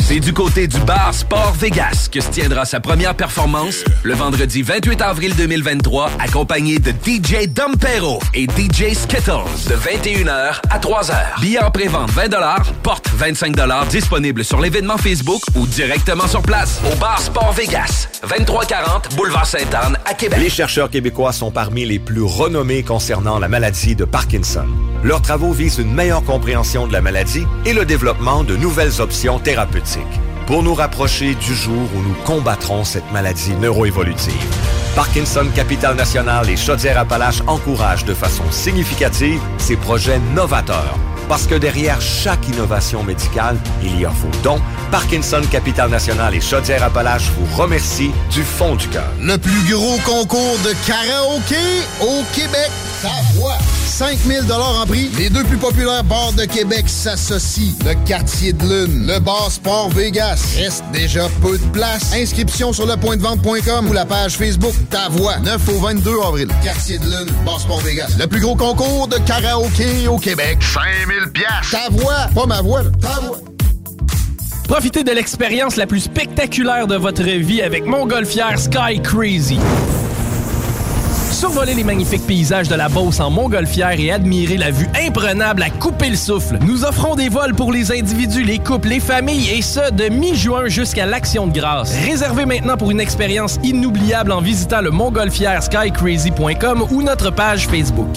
Speaker 20: C'est du côté du bar Sport Vegas que se tiendra sa première performance le vendredi 28 avril 2023, accompagné de DJ Dompero et DJ Skittles de 21h à 3h. Billets en pré-vente 20 porte 25 disponible sur l'événement Facebook ou directement sur place au bar Sport Vegas, 2340 Boulevard Sainte-Anne à Québec.
Speaker 36: Les chercheurs québécois sont parmi les plus renommés concernant la maladie de Parkinson. Leurs travaux visent une meilleure compréhension de la maladie et le développement de nouvelles options thérapeutiques pour nous rapprocher du jour où nous combattrons cette maladie neuroévolutive. Parkinson Capital National et Chaudière-Appalaches encouragent de façon significative ces projets novateurs. Parce que derrière chaque innovation médicale, il y a vos dons. Parkinson Capital National et Chaudière-Appalaches vous remercient du fond du cœur.
Speaker 10: Le plus gros concours de karaoké au Québec. Ta voix. 5000 en prix. Les deux plus populaires bars de Québec s'associent. Le Quartier de Lune, le Bar Sport Vegas. Reste déjà peu de place. Inscription sur lepointdevente.com ou la page Facebook Ta Voix. 9 au 22 avril. Quartier de Lune, Bar Sport Vegas. Le plus gros concours de karaoké au Québec. 5000 pièces. Ta voix, pas ma voix, là. ta voix.
Speaker 37: Profitez de l'expérience la plus spectaculaire de votre vie avec Montgolfière Sky Crazy. Survoler les magnifiques paysages de la Beauce en montgolfière et admirer la vue imprenable à couper le souffle. Nous offrons des vols pour les individus, les couples, les familles et ce, de mi-juin jusqu'à l'Action de grâce. Réservez maintenant pour une expérience inoubliable en visitant le montgolfièreskycrazy.com ou notre page Facebook.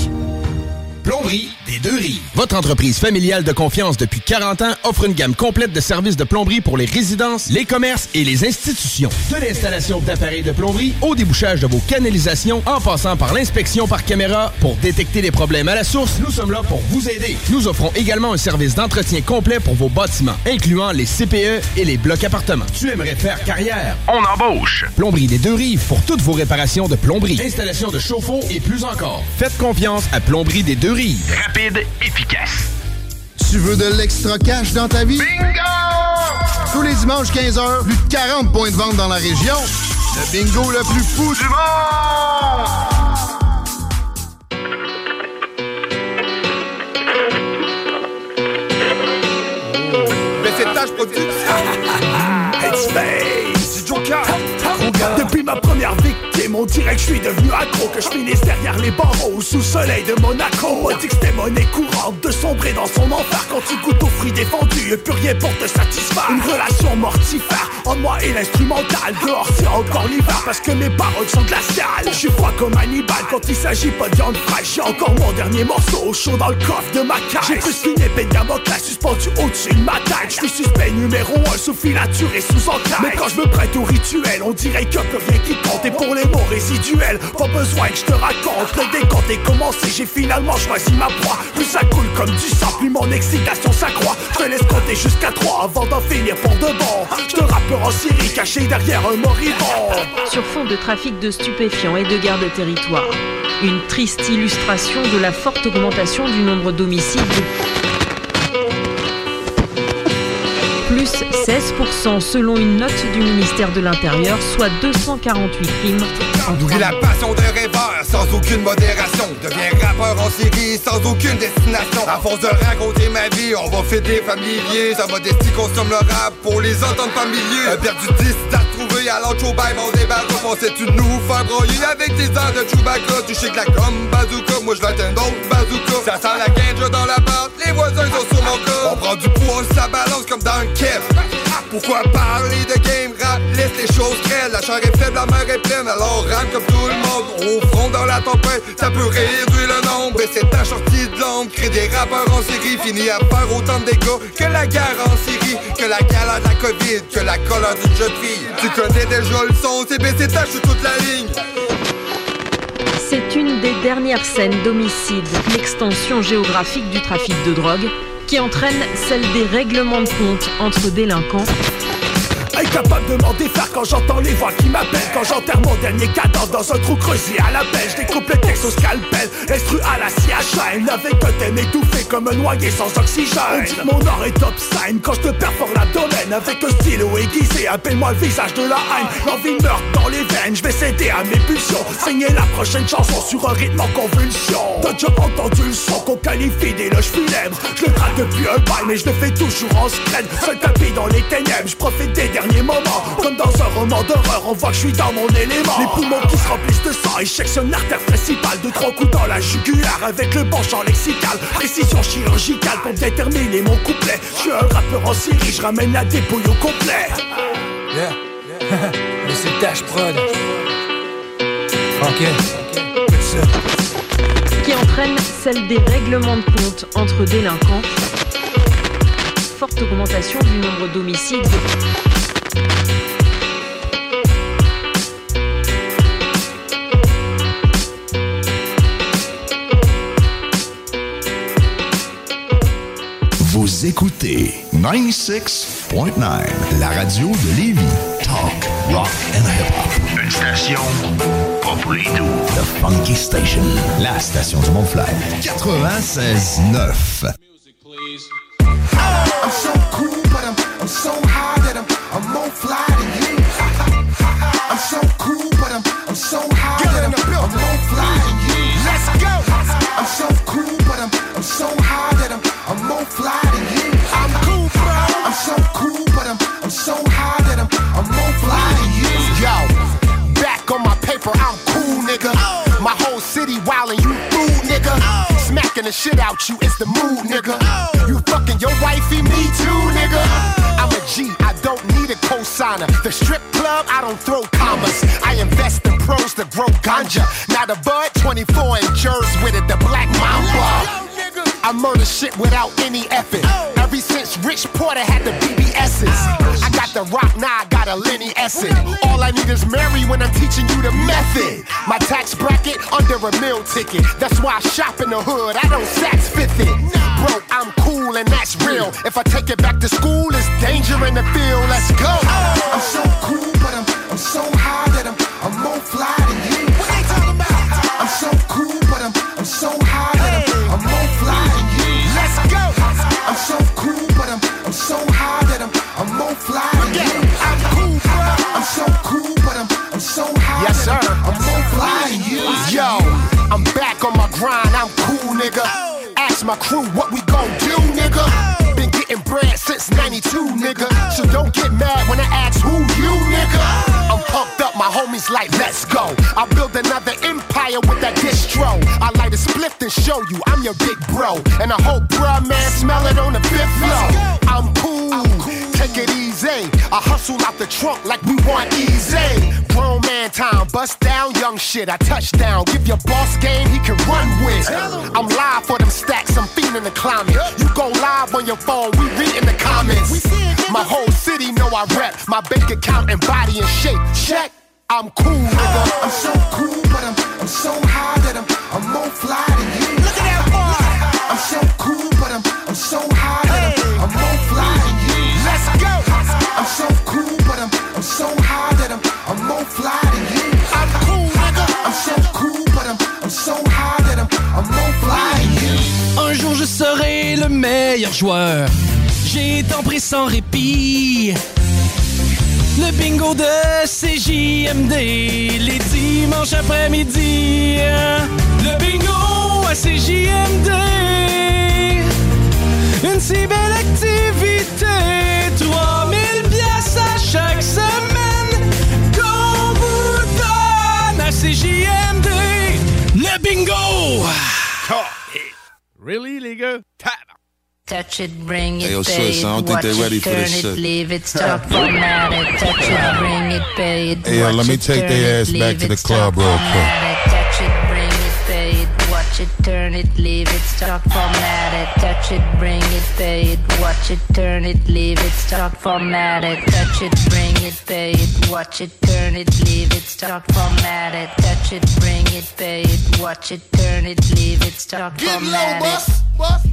Speaker 22: Plomberie des Deux Rives. Votre entreprise familiale de confiance depuis 40 ans offre une gamme complète de services de plomberie pour les résidences, les commerces et les institutions. De l'installation d'appareils de plomberie au débouchage de vos canalisations en passant par l'inspection par caméra pour détecter les problèmes à la source, nous sommes là pour vous aider. Nous offrons également un service d'entretien complet pour vos bâtiments, incluant les CPE et les blocs appartements. Tu aimerais faire carrière? On embauche! Plomberie des Deux Rives pour toutes vos réparations de plomberie, installation de chauffe-eau et plus encore. Faites confiance à Plomberie des Deux Rives. Rapide, efficace.
Speaker 10: Tu veux de l'extra cash dans ta vie? Bingo! Tous les dimanches 15h, plus de 40 points de vente dans la région. Le bingo le plus fou du monde!
Speaker 38: Mais c'est tâche production. Joker. Depuis ma première victime, on dirait que je suis devenu accro, que je finisse derrière les barreaux sous soleil de Monaco. On dit que c'était monnaie courante de sombrer dans son enfer quand tu goûtes aux fruits défendus et plus rien pour te satisfaire. Une relation mortifère en moi et l'instrumental. Dehors c'est encore l'hiver parce que mes paroles sont glaciales. Je suis froid comme Hannibal quand il s'agit pas de viande fraîche. J'ai encore mon dernier morceau au chaud dans le coffre de ma cage. J'ai plus qu'une épée de Damoclès suspendue au-dessus de ma tête. Je suis suspect numéro un sous filature et sous enquête. Mais quand je me prête au rituel, on dirait que plus rien qui compte. Et pour les mots résiduels, pas besoin que je te raconte. Le décompte est commencé, j'ai finalement choisi ma proie. Plus ça coule comme du sang, plus mon excitation s'accroît. Je te laisse compter jusqu'à 3 avant d'en finir pour de bon. Je te rappeur en Syrie, caché derrière un moribond.
Speaker 39: Sur fond de trafic de stupéfiants et de guerre de territoire. Une triste illustration de la forte augmentation du nombre d'homicides. Plus 16% selon une note du ministère de l'Intérieur, soit 248 crimes.
Speaker 38: Nourris la passion d'un rêveur sans aucune modération. Deviens rappeur en série sans aucune destination. À force de raconter ma vie, on va fêter familier. Ça va desti consomme le rap pour les entendre familiers. Un perdu 10 trouvé à l'autre mon débarras. Pensais-tu nous faire broyer avec tes airs de Chewbacca? Tu sais que la comme bazooka, moi je l'atteins d'autres bazooka. Ça sent la guinche dans la barre, les voisins sont sur mon corps. On prend du poids, ça balance comme dans un kev. Pourquoi parler de game rap? Laisse les choses crêles. La chair est faible, la mer est pleine. Alors rame comme tout le monde. Au front dans la tempête, ça peut réduire le nombre. Et c'est ta sortie de l'ombre. Crée des rappeurs en série. Fini à faire autant de dégâts que la guerre en Syrie. Que la galère de la Covid. Que la colère d'une jeune fille. C'est.
Speaker 39: C'est une des dernières scènes d'homicide, l'extension géographique du trafic de drogue, qui entraîne celle des règlements de compte entre délinquants.
Speaker 38: Incapable de m'en défaire quand j'entends les voix qui m'appellent. Quand j'enterre mon dernier cadavre dans un trou creusé à la pêche Découpe les textes au scalpel, l'instru à la chaîne Avec un thème étouffé comme un noyer sans oxygène. On dit que mon or est top sign quand je te perfore l'abdomen Avec un stylo aiguisé, appelle-moi le visage de la haine. L'envie meurt dans les veines, je vais céder à mes pulsions. Saigner la prochaine chanson sur un rythme en convulsion. T'as déjà entendu le son qu'on qualifie d'éloge funèbre. Je le traque depuis un bail mais je le fais toujours en scred. Seul tapis dans les ténèbres, je profite des derniers moments Comme dans un roman d'horreur, on voit que je suis dans mon élément. Les poumons qui se remplissent de sang, éjection artère principale. De trois coups dans la jugulaire avec le bon champ lexical. Précision chirurgicale pour déterminer mon couplet. Je suis un rappeur en série, je ramène la dépouille au complet.
Speaker 40: Yeah, mais c'est Dash Prod. Ok,
Speaker 39: qui entraîne celle des règlements de compte entre délinquants, forte augmentation du nombre d'homicides.
Speaker 13: Vous écoutez 96.9, la radio de Lévis. Talk, rock and hip-hop. Une station pas pour les doux. The Funky Station, la station du Mont-Fly. 96.9.
Speaker 41: I'm so cool, but I'm, I'm so high that I'm, I'm fly than you. I'm so cool, but I'm, I'm so high that I'm, I'm more fly than you. Let's go. I'm so cool, but I'm, I'm so high that I'm, I'm more fly than you. I'm cool, bro. I'm so cool, but I'm, I'm so high that I'm, I'm more fly than you.
Speaker 14: Yo, back on my paper, I'm cool, nigga. My whole city wildin', you fool, nigga. Smacking the shit out you, it's the mood, nigga. You fucking your wifey, me too, nigga. Need a. The strip club, I don't throw commas. I invest in pros to grow ganja. Now the bud, 24 and jers with it, the black mamba. I murder shit without any effort. Ever since Rich Porter had the BBS's. I got the rock, now I a Lenny Essence. All I need is Mary when I'm teaching you the method. My tax bracket under a meal ticket. That's why I shop in the hood, I don't sax fifth it. Bro, I'm cool and that's real. If I take it back to school, it's danger in the field. Let's go.
Speaker 41: I'm so cool, but I'm, I'm so high that I'm, I'm more fly
Speaker 14: Yo, I'm back on my grind, I'm cool, nigga. Ask my crew what we gon' do, nigga. Been getting bread since 92, nigga. So don't get mad when I ask who you, nigga. I'm pumped up, my homies like, let's go. I build another empire with that distro. I light a spliff and show you I'm your big bro. And I hope, bruh, man, smell it on the fifth floor. I'm cool, take it easy. I hustle out the trunk like we want easy. Grown man time, bust down young shit. I touch down, give your boss game he can run with. I'm live for them stacks, I'm feeling the climate. You go live on your phone, we read in the comments. My whole city know I rep. My bank account and body and shape. Check. I'm cool, nigga.
Speaker 41: Oh, I'm so cool, but I'm, I'm so high that I'm, I'm more fly than you. Look at that boy. I'm so cool, but I'm, I'm so high that I'm, I'm more fly than you.
Speaker 31: Un jour je serai le meilleur joueur. J'ai tant pris sans répit. Le bingo de CJMD, les dimanches après-midi. Le bingo à CJMD. Une si belle activité. 3000 pièces à chaque semaine. Qu'on vous donne à CJMD. Le bingo!
Speaker 42: Really, les gars?
Speaker 35: Touch it, bring it,
Speaker 43: Hey, yo,
Speaker 35: pay
Speaker 43: sis, I don't
Speaker 35: it,
Speaker 43: think
Speaker 35: watch
Speaker 43: they ready
Speaker 35: it,
Speaker 43: for
Speaker 35: turn
Speaker 43: this
Speaker 35: it,
Speaker 43: shit.
Speaker 35: leave it, stop, format it, touch it, bring it, pay it,
Speaker 43: Hey, yo,
Speaker 35: watch
Speaker 43: let me
Speaker 35: it,
Speaker 43: take
Speaker 35: turn
Speaker 43: their
Speaker 35: it,
Speaker 43: ass back
Speaker 35: leave
Speaker 43: to
Speaker 35: it,
Speaker 43: the
Speaker 35: stop,
Speaker 43: club real quick.
Speaker 35: Watch it, turn it, leave it, start format it, touch it, bring it, pay it, watch it, turn it, leave it, start format it, touch it, bring it, pay it, watch it, turn it, leave it, start format it, touch it, bring it, pay it, watch it, turn it, leave it, start format it.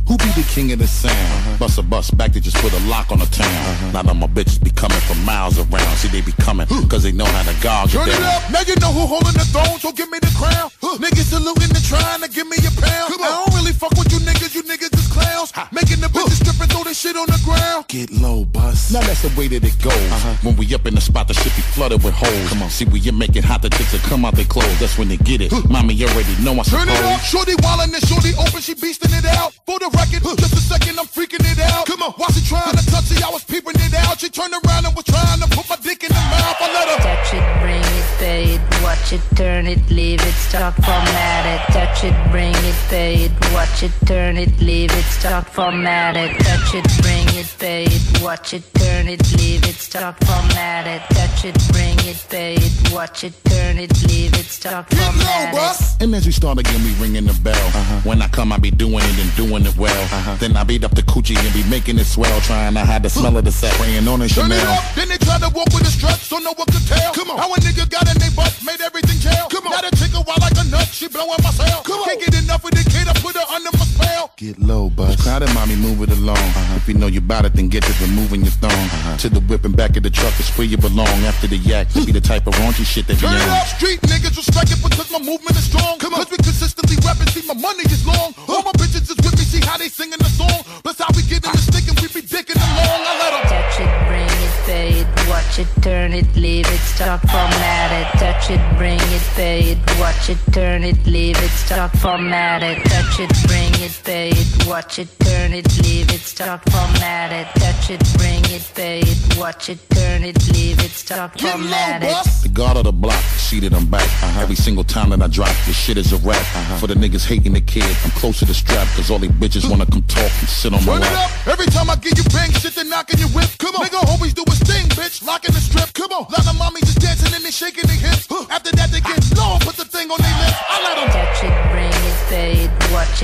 Speaker 43: Who be the king of the sound? Uh-huh. Bust a bus back to just put a lock on the town. Uh-huh. Now that my bitches be coming from miles around. See, they be coming cause they know how to gouge
Speaker 44: Turn it up, now you know who holding the throne, so give me the crown. Niggas saluting and trying to give me a pound. I don't really fuck with you niggas, you niggas is clowns. Making the bitches strip and throw this shit on the ground.
Speaker 43: Get low, bus. Now that's the way that it goes. Uh-huh. When we up in the spot, the shit be flooded with holes. Come on, see, we you make it hot, the chicks that come out their clothes. That's when they get it. Mommy you already know I
Speaker 44: Turn it up, shorty wildin' and shorty open, she beastin' it out. For the record, just a second, I'm freaking it out. Come on, while she trying to touch it, I was peeping it out. She turned around and was trying to put my dick in the mouth. I let her.
Speaker 35: Touch it, bring it, pay it, watch it, turn it, leave it, start format it. Touch it, bring it, pay it, watch it, turn it, leave it, start format it. Touch it, bring it, pay it, watch it, turn it, leave it, start format it. Touch it, bring it, pay it, watch it, turn it, leave it, start format it.
Speaker 43: And as we start again, we ringing the bell. Uh-huh. When I come, I be doing it and doing it well. Uh-huh. Then I beat up the coochie and be making it swell. Trying to hide the smell of the set, praying on a
Speaker 44: Turn it
Speaker 43: Chanel.
Speaker 44: up, then they try to walk with a strut, so no one could tell. Come on. How a nigga got in they butt, made everything jail. Come on. Now the chick a wild like a nut, she blowing my cell. Come on. Can't get enough of the kid, I put her under my spell.
Speaker 43: Get low, bus. Crowded, mommy, move it along. Uh-huh. If you know you bout it, then get to removing your thong. Uh-huh. To the whip and back of the truck is where you belong. After the yak, be the type of raunchy shit that you
Speaker 44: Turn it
Speaker 43: on.
Speaker 44: up, street niggas respect it because my movement is strong. Come on. Cause we consistently rapping, see my money is long. All my bitches is with me, see how they singing the song. Plus how we getting the stick and we be dicking along. I let 'em.
Speaker 35: Touch it, bring it, pay it, watch it, turn it, leave it, start format it. Touch it, bring it, pay it, watch it, turn it, leave it, start format it. Touch it, bring it, pay it, watch it, turn it, leave it, start format it. Touch it, bring it, pay it, watch it, turn it, leave it, start format it.
Speaker 43: The guard of the block, seated on back. Uh-huh. Every single time that I drop, this shit is a rap. Uh-huh. For the niggas hating the kid, I'm close to the strap, cause all they bitches wanna come talk and sit on my
Speaker 44: Turn it
Speaker 43: lap.
Speaker 44: up, every time I give you bang shit, they knocking your whip. Come on, nigga always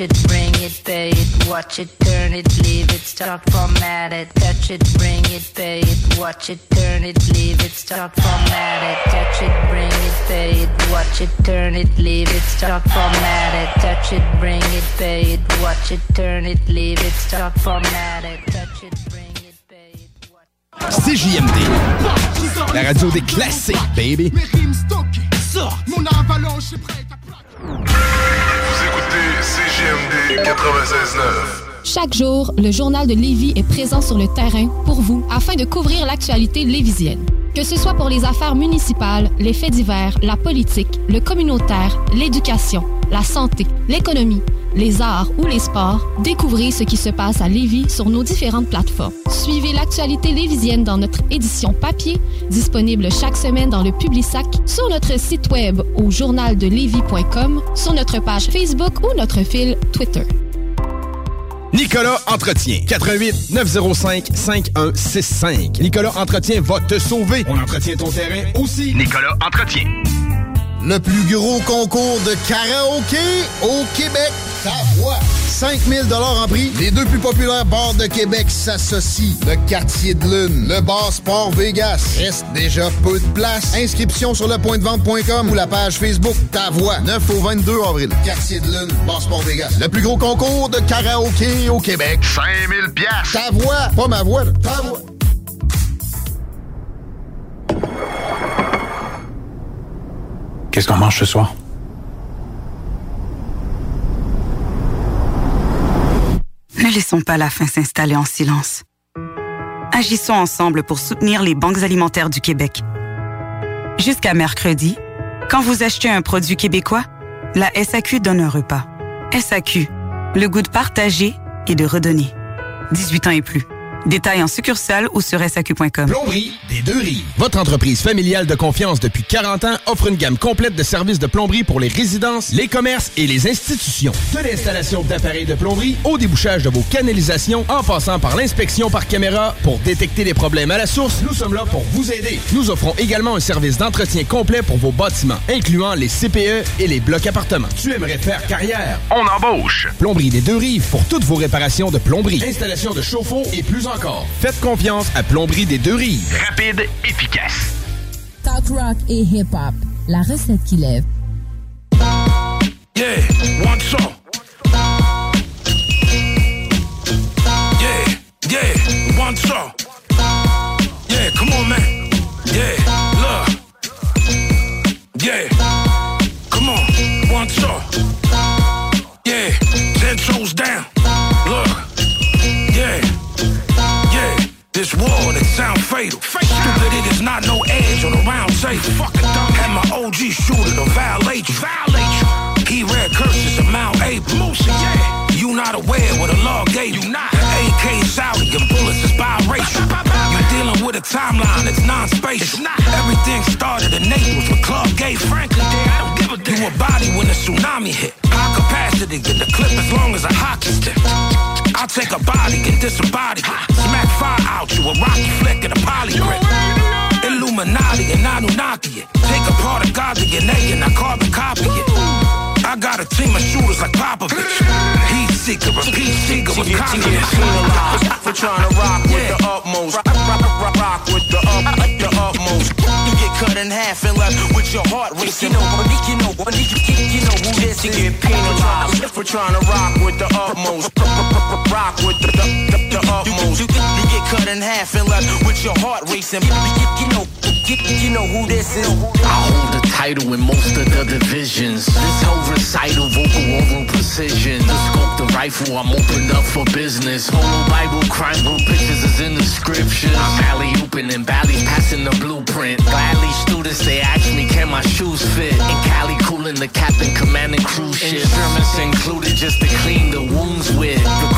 Speaker 35: Touch it, bring it, pay it, watch it, turn it, leave it, start format it. Touch it, bring it, pay it, watch it, turn it, leave it, start format it. Touch it, bring it, pay it, watch it, turn it, leave it, start format it. Touch it, bring it, pay it, watch it, turn it, leave it, start format it. Touch it, bring it, pay it.
Speaker 22: CJMD, la radio des classiques, baby.
Speaker 45: Mes rimes stockées sortent, mon avalanche est prête à
Speaker 46: Vous écoutez CGMD 96.9.
Speaker 16: Chaque jour, le journal de Lévis est présent sur le terrain pour vous afin de couvrir l'actualité lévisienne. Que ce soit pour les affaires municipales, les faits divers, la politique, le communautaire, l'éducation, la santé, l'économie, les arts ou les sports, découvrez ce qui se passe à Lévis sur nos différentes plateformes. Suivez l'actualité lévisienne dans notre édition papier, disponible chaque semaine dans le Publisac, sur notre site web au journaldelevis.com, sur notre page Facebook ou notre fil Twitter.
Speaker 22: Nicolas Entretien. 88 905 5165. Nicolas Entretien va te sauver. On entretient ton terrain aussi. Nicolas Entretien.
Speaker 10: Le plus gros concours de karaoké au Québec. Ta voix. 5000 en prix. Les deux plus populaires bars de Québec s'associent. Le Quartier de Lune, le Bar Sport Vegas. Reste déjà peu de place. Inscription sur lepointdevente.com ou la page Facebook Ta Voix. 9 au 22 avril. Quartier de Lune, Bar Sport Vegas. Le plus gros concours de karaoké au Québec. 5000 piastres. Ta voix. Pas ma voix, là. Ta voix.
Speaker 47: Qu'est-ce qu'on mange ce soir?
Speaker 48: Ne laissons pas la faim s'installer en silence. Agissons ensemble pour soutenir les banques alimentaires du Québec. Jusqu'à mercredi, quand vous achetez un produit québécois, la SAQ donne un repas. SAQ, le goût de partager et de redonner.
Speaker 49: 18 ans et plus. Détails en succursale ou sur SAQ.com.
Speaker 22: Plomberie des deux rives. Votre entreprise familiale de confiance depuis 40 ans offre une gamme complète de services de plomberie pour les résidences, les commerces et les institutions. De l'installation d'appareils de plomberie au débouchage de vos canalisations en passant par l'inspection par caméra pour détecter les problèmes à la source, nous sommes là pour vous aider. Nous offrons également un service d'entretien complet pour vos bâtiments, incluant les CPE et les blocs appartements. Tu aimerais faire carrière? On embauche! Plomberie des deux rives pour toutes vos réparations de plomberie, installation de chauffe-eau et plus encore. Faites confiance à Plomberie des deux rives. Rapide, efficace.
Speaker 50: Talk rock et hip-hop. La recette qui lève.
Speaker 32: Yeah, one song. Yeah, yeah, one song. Yeah, come on, man. Yeah, look. Yeah, come on, one song. Yeah, ten toes down. This that sound fatal. Stupid, it is not no edge on a round table. Fucking dumb. Had my OG shooter to violate you. Violate you. He read curses of Mount April. Musa, yeah. You not aware what the law gave you. Not. The AK is Saudi and bullets is biracial. You're dealing with a timeline that's non-spatial. Everything started in Naples with Club Gay. Frankly, I don't give a damn. You a body when the tsunami hit. High capacity, get the clip as long as a hockey stick. I'll take a body and disembody it. Smack fire out you, a rocky flick and a poly. Illuminati and Anunnaki it. Take apart a god DNA and I carbon copy it. I got a team of shooters like Popovich. Heat seeker, a peace seeker with confidence.
Speaker 51: for trying to rock with the utmost. Rock, rock, rock, rock with the up, the utmost. You in half and left with your heart racing. You know, you know, you know who this is. Get penalized for trying to rock with the utmost. Rock with the, the, the, the utmost. You, you, you get cut in half and left with your heart racing. You, you, you know, you, you know who this is.
Speaker 9: I hold the title in most of the divisions. This whole recital, vocal oral precision. The scope, the rifle, I'm opened up for business. Homo Bible, crime book pictures is in the scriptures. I'm alley open and Bally's passing the blueprint. Gladly students, they ask me, can my shoes fit? In Cali, cooling the captain, commanding cruise ships. Instruments included just to clean the wounds with. The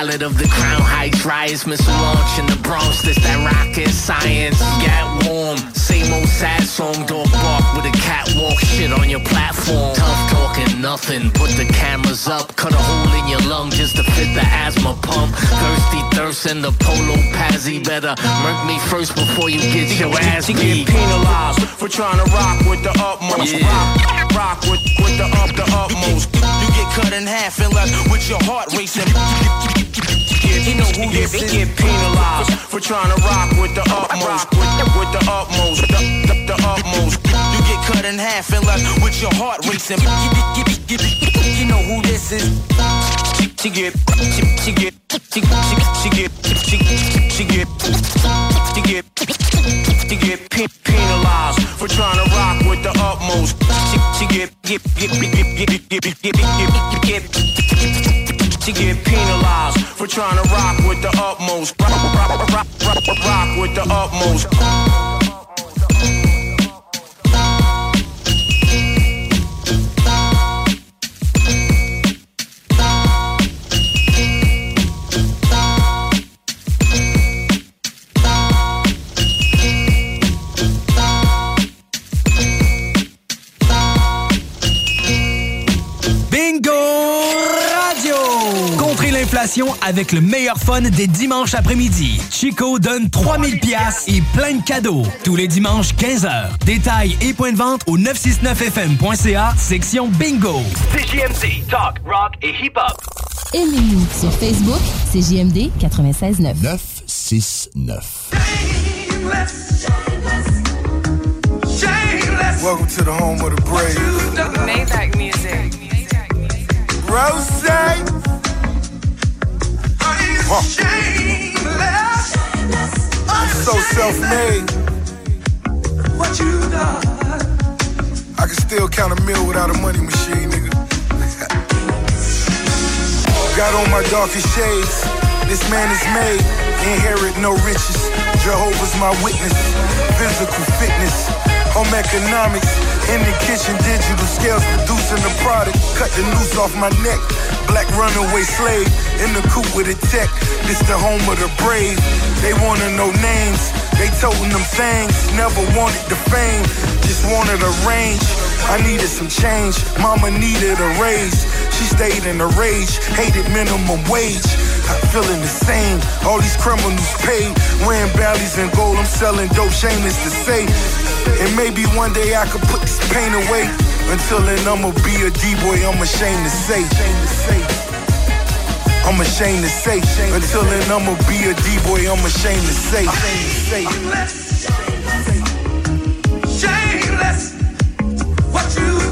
Speaker 9: co-pilot of the Crown Heights riots, missile launch in the Bronx. This that rocket science. Get warm, same old sad song. Dog bark with a catwalk shit on your platform. Tough talking nothing. Put the cameras up, cut a hole in your lung just to fit the asthma pump. Thirsty thirst in the polo pazzy. Better murk me first before you get your ass
Speaker 51: You
Speaker 9: beat.
Speaker 51: get penalized for trying to rock with the utmost. Rock, rock with, with the up, the utmost. You get cut in half and left with your heart racing. You know who this is. Get penalized for trying to rock with the utmost. With, with the utmost, the, the, the utmost. You get cut in half and left with your heart racing. You know who this is. She get, she, she get, she, she, she get, she, she get, she get, she get pe- penalized for trying to rock with the utmost. She, she get, get, get, get, get, get, get, get, get, get, get, she get penalized for trying to rock with the utmost. Rock, rock, rock, rock with the utmost.
Speaker 23: Avec le meilleur fun des dimanches après-midi. Chico donne 3000 pièces et plein de cadeaux. Tous les dimanches 15h. Détails et points de vente au 969fm.ca, section Bingo.
Speaker 52: CJMD, talk, rock et hip-hop.
Speaker 50: Aimez-nous sur Facebook, c'est JMD 96.9.
Speaker 16: 969.
Speaker 53: Welcome to the home of the brave.
Speaker 54: Maybach music.
Speaker 53: Rose. Huh. I'm so self-made. What you done? I can still count a meal without a money machine, nigga. Got on my darkest shades. This man is made. Inherit no riches. Jehovah's my witness. Physical fitness. Homie economics. In the kitchen, digital scales producing the product. Cut the noose off my neck. Black runaway slave in the coupe with a tech. This the home of the brave. They wanna know names. They toting them things. Never wanted the fame. Just wanted a range. I needed some change. Mama needed a raise. She stayed in a rage. Hated minimum wage. Feeling the same. All these criminals paid. Wearing bellies and gold. I'm selling dope. Shameless to say. And maybe one day I could put this pain away. Until then, I'ma be a D-boy. I'm ashamed to say. I'm ashamed to say. Until then, I'ma be a D-boy. I'm ashamed to say.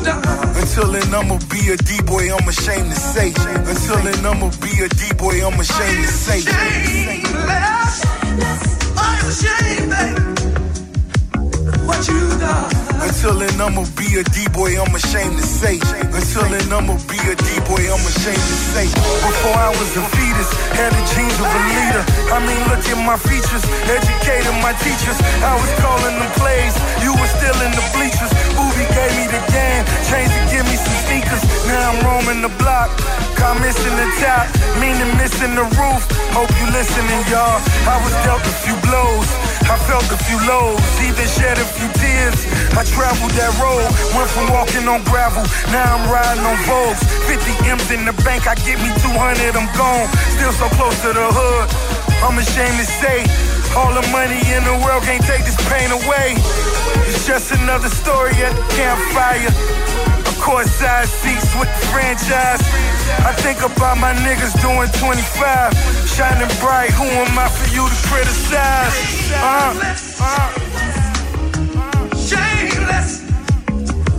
Speaker 53: Until then, I'ma be a D-boy. I'm ashamed to say. Until then, I'ma be a D-boy. I'm ashamed to say.
Speaker 16: Shameless. I'm ashamed, babe. What you done?
Speaker 53: Until then, I'ma be a D-boy, I'm ashamed to say. Until then, I'ma be a D-boy, I'm ashamed to say. Before I was a fetus, had the genes of a leader. I mean, look at my features, educated my teachers. I was calling them plays, you were still in the bleachers. Booby gave me the game, changed to give me some sneakers. Now I'm roaming the block, car missing the top, meaning missing the roof. Hope you listening, y'all. I was dealt a few blows. I felt a few lows, even shed a few tears. I traveled that road, went from walking on gravel, now I'm riding on Vogues. 50 M's in the bank, I get me 200, I'm gone. Still so close to the hood, I'm ashamed to say. All the money in the world can't take this pain away. It's just another story at the campfire. Of course, side seats with the franchise. I think about my niggas doing 25, shining bright. Who am I for you to criticize? Uh, uh.
Speaker 16: Shameless.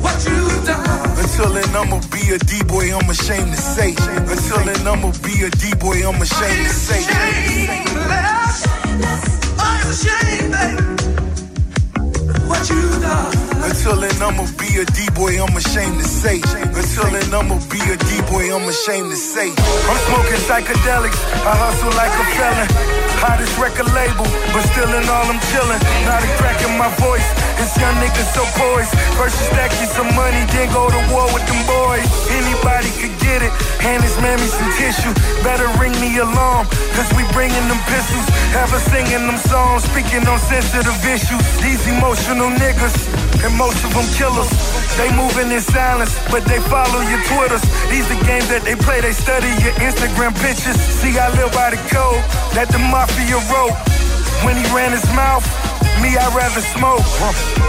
Speaker 16: What you done?
Speaker 53: Until then, I'ma be a D-boy, I'm ashamed to say. Until then, I'ma be a D-boy, I'm ashamed to say.
Speaker 16: Shameless. I'm ashamed, babe. What you done?
Speaker 53: Until then, I'ma be a D-boy, I'm ashamed to say. Until then, I'ma be a D-boy, I'm ashamed to say. I'm smoking psychedelics, I hustle like a felon. Hottest record label, but still in all I'm chillin'. Not a crack in my voice, this young nigga so poised. First you stack you some money, then go to war with them boys. Anybody could get it, hand his mammy some tissue. Better ring the alarm, cause we bringing them pistols. Have us singing them songs, speaking on sensitive issues. These emotional niggas, and most of them killers. They moving in silence, but they follow your Twitters. These the games that they play, they study your Instagram pictures. See, I live by the code that the mafia wrote. When he ran his mouth, me, I'd rather smoke.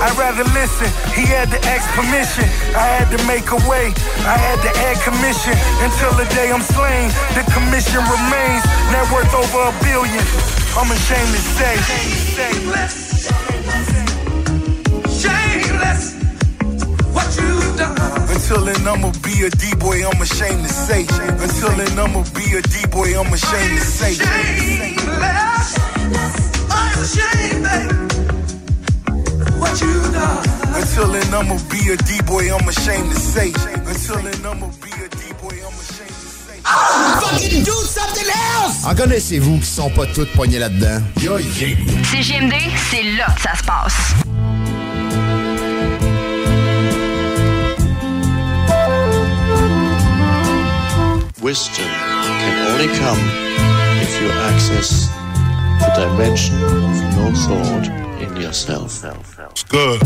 Speaker 53: I'd rather listen. He had to ask permission. I had to make a way. I had to add commission. Until the day I'm slain, the commission remains. Net worth over a billion. I'm ashamed to say. Until then, I'ma be a D-boy, I'm ashamed to say. Until then, I'ma be a D-boy, I'm ashamed to say.
Speaker 16: Shameless. I'm ashamed, babe. What you done?
Speaker 53: Until then, I'ma be a D-boy, I'm ashamed to say. Until then, I'ma be a D-boy, I'm ashamed to say.
Speaker 16: Fucking do something else!
Speaker 13: En connaissez-vous qui sont pas toutes poignées là-dedans? Yo,
Speaker 50: CGMD, c'est là que ça se passe.
Speaker 55: Wisdom can only come if you access the dimension of no thought in yourself.
Speaker 56: It's good.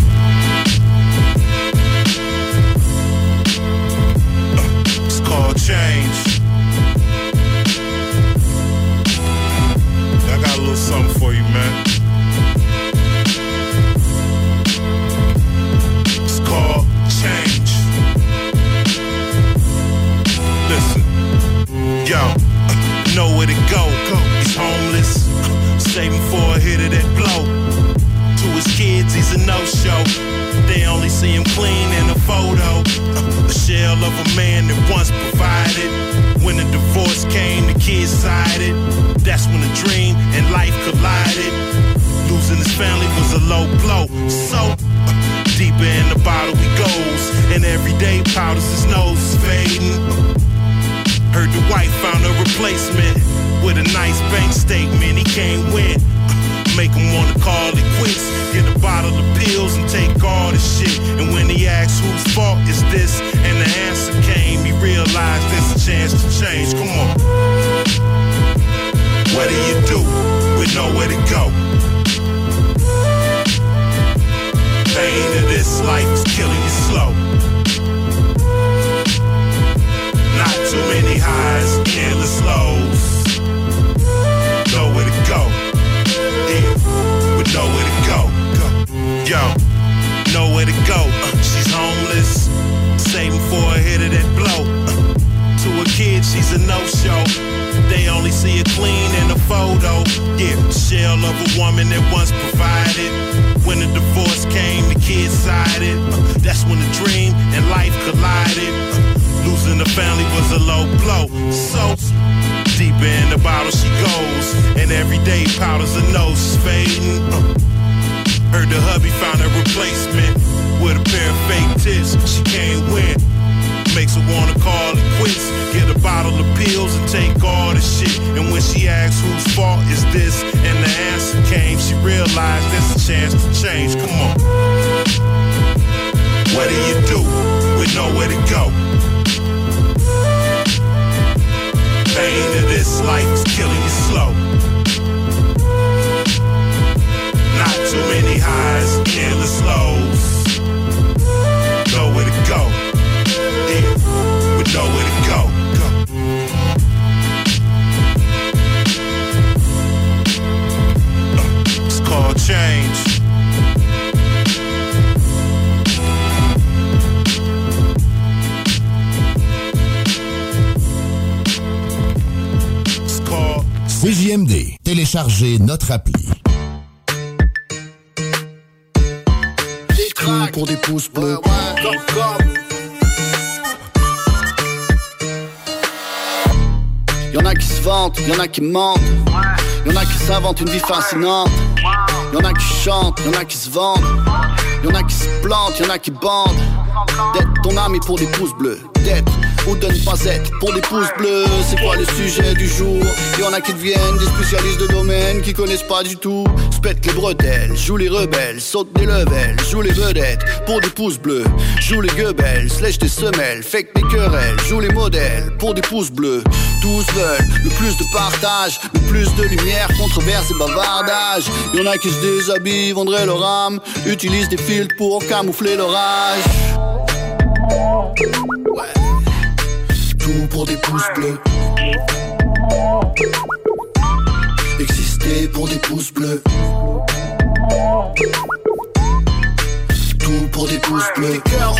Speaker 57: Qui mentent. Y'en a qui s'inventent une vie fascinante. Y'en a qui chantent, y'en a qui se vendent. Y'en a qui se plantent, y'en a qui bandent. D'être ton ami pour des pouces bleus. D'être ou de ne pas être pour des pouces bleus. C'est quoi le sujet du jour? Y'en a qui deviennent des spécialistes de domaine qui connaissent pas du tout. Spète les bretelles, joue les rebelles, saute des levels, joue les vedettes pour des pouces bleus. Joue les gueubelles, slèche des semelles, fake des querelles, joue les modèles pour des pouces bleus. Tous veulent le plus de partage, le plus de lumière, controverse et bavardage. Y'en a qui se déshabillent, vendraient leur âme, utilisent des filtres pour camoufler l'orage. Ouais. Tout pour des pouces bleus. Exister pour des pouces bleus. Tout pour des pouces bleus. Cœurs.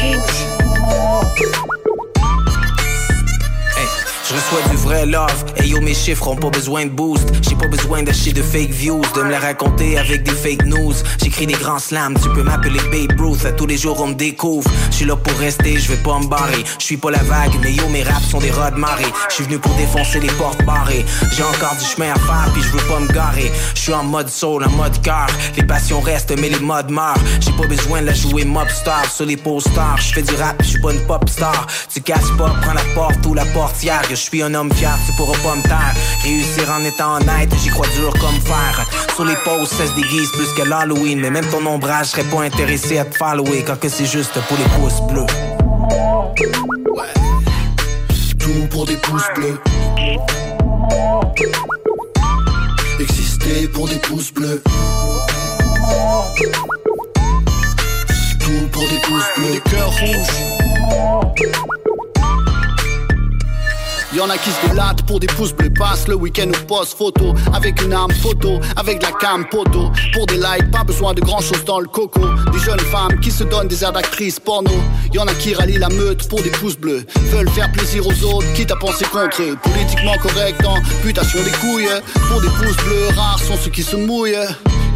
Speaker 25: Hey, Je reçois du vrai love, et yo mes chiffres ont pas besoin de boost. J'ai pas besoin d'acheter de fake views, de me la raconter avec des fake news. J'écris des grands slams, tu peux m'appeler Babe Ruth. À tous les jours on me découvre, je suis là pour rester, je vais pas me barrer. Je suis pas la vague, mais yo mes raps sont des rods de marée Je suis venu pour défoncer les portes barrées. J'ai encore du chemin à faire, puis je veux pas me garer. Je suis en mode soul, en mode cœur. Les passions restent, mais les modes meurent. J'ai pas besoin de la jouer mob star sur les posters. Je fais du rap, je suis pas une pop star. Tu casses pas, prends la porte ou la portière Je suis un homme fier, tu pourras pas me taire Réussir en étant honnête, j'y crois dur comme fer Sur les posts, ça se déguise plus que l'Halloween Mais même ton ombrage serait pas intéressé à te follower Quand que c'est juste pour les pouces bleus
Speaker 57: Tout pour des pouces bleus. Exister pour des pouces bleus. Tout pour des pouces bleus. Des cœurs rouges. Y'en a qui se délatent pour des pouces bleus. Passe le week-end ou post photo. Avec une arme photo, avec de la cam poteau Pour des likes, pas besoin de grand chose dans le coco. Des jeunes femmes qui se donnent des airs d'actrices porno. Y'en a qui rallient la meute pour des pouces bleus. Veulent faire plaisir aux autres, quitte à penser contre eux. Politiquement correct en putation des couilles. Pour des pouces bleus, rares sont ceux qui se mouillent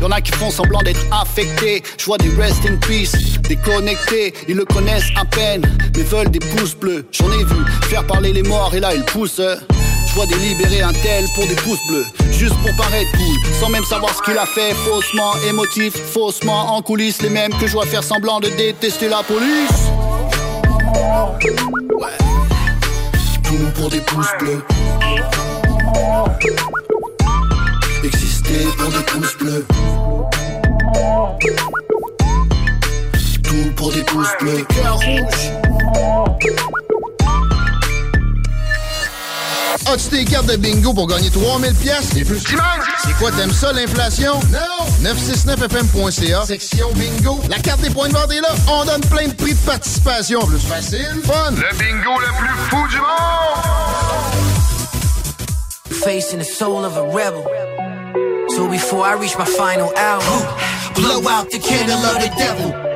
Speaker 57: Y'en a qui font semblant d'être affectés. Je vois des rest in peace, déconnectés. Ils le connaissent à peine, mais veulent des pouces bleus. J'en ai vu faire parler les morts et là ils poussent. Je vois délibérer un tel pour des pouces bleus, juste pour paraître cool, sans même savoir ce qu'il a fait, faussement émotif, faussement en coulisses, les mêmes que je vois faire semblant de détester la police. Ouais. Tout pour des pouces bleus. Pour des pouces bleus. tout pour des pouces bleus. Cœur rouge.
Speaker 10: As-tu tes cartes de bingo pour gagner 3000 pièces et plus? C'est quoi, t'aimes ça, l'inflation? Non! 969fm.ca, section bingo. La carte des points de vente est là. On donne plein de prix de participation. Plus facile, fun.
Speaker 53: Le bingo le plus fou du monde!
Speaker 51: Facing the soul of a rebel. Before I reach my final hour, blow out the candle of the devil.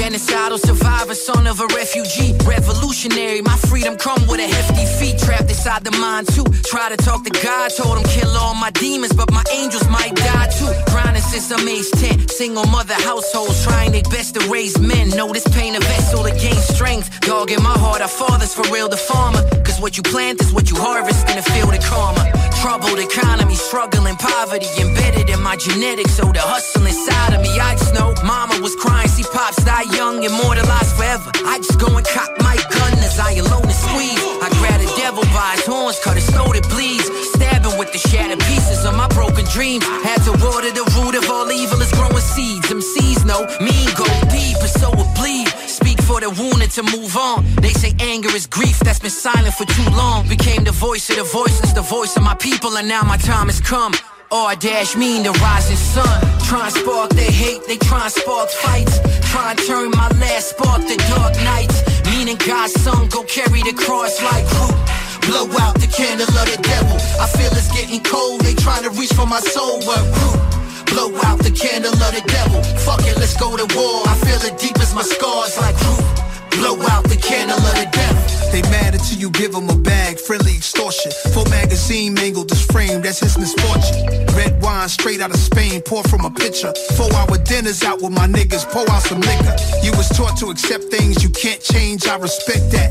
Speaker 51: Genocidal survivor, son of a refugee. Revolutionary, my freedom come with a hefty fee. Trapped inside the mind too. Try to talk to God, told him kill all my demons, but my angels might die too. Grinding since I'm age 10. Single mother households trying their best to raise men. Know this pain a vessel to gain strength. Dog in my heart, our fathers for real, the farmer. Cause what you plant is what you harvest in the field of karma. Troubled economy, struggling poverty, embedded in my genetics. So the hustle inside of me, I just know mama was crying, see pops die young, immortalized forever. I just go and cock my gun as I alone and squeeze. I grab the devil by his horns, cut his throat, it bleeds. Stabbing with the shattered pieces of my broken dreams. Had to water the root of all evil is growing seeds. Them seeds know mean go deep, and so it bleed. Speak for the wounded to move on. They say anger is grief that's been silent for too long. Became the voice of the voiceless, the voice of my people, and now my time has come. Or dash mean the rising sun. Try and spark their hate, they try and spark fights. Try and turn my last spark to dark nights. Meaning God's son go carry the cross like who? Blow out the candle of the devil. I feel it's getting cold, they trying to reach for my soul, but who? Blow out the candle of the devil. Fuck it, let's go to war. I feel it deep as my scars like who? Blow out the candle of the devil.
Speaker 58: They mad until you give them a bag, friendly extortion. Full magazine mangled this frame, that's his misfortune. Red wine straight out of Spain, pour from a pitcher. Four hour dinners out with my niggas, pour out some liquor. You was taught to accept things you can't change, I respect that.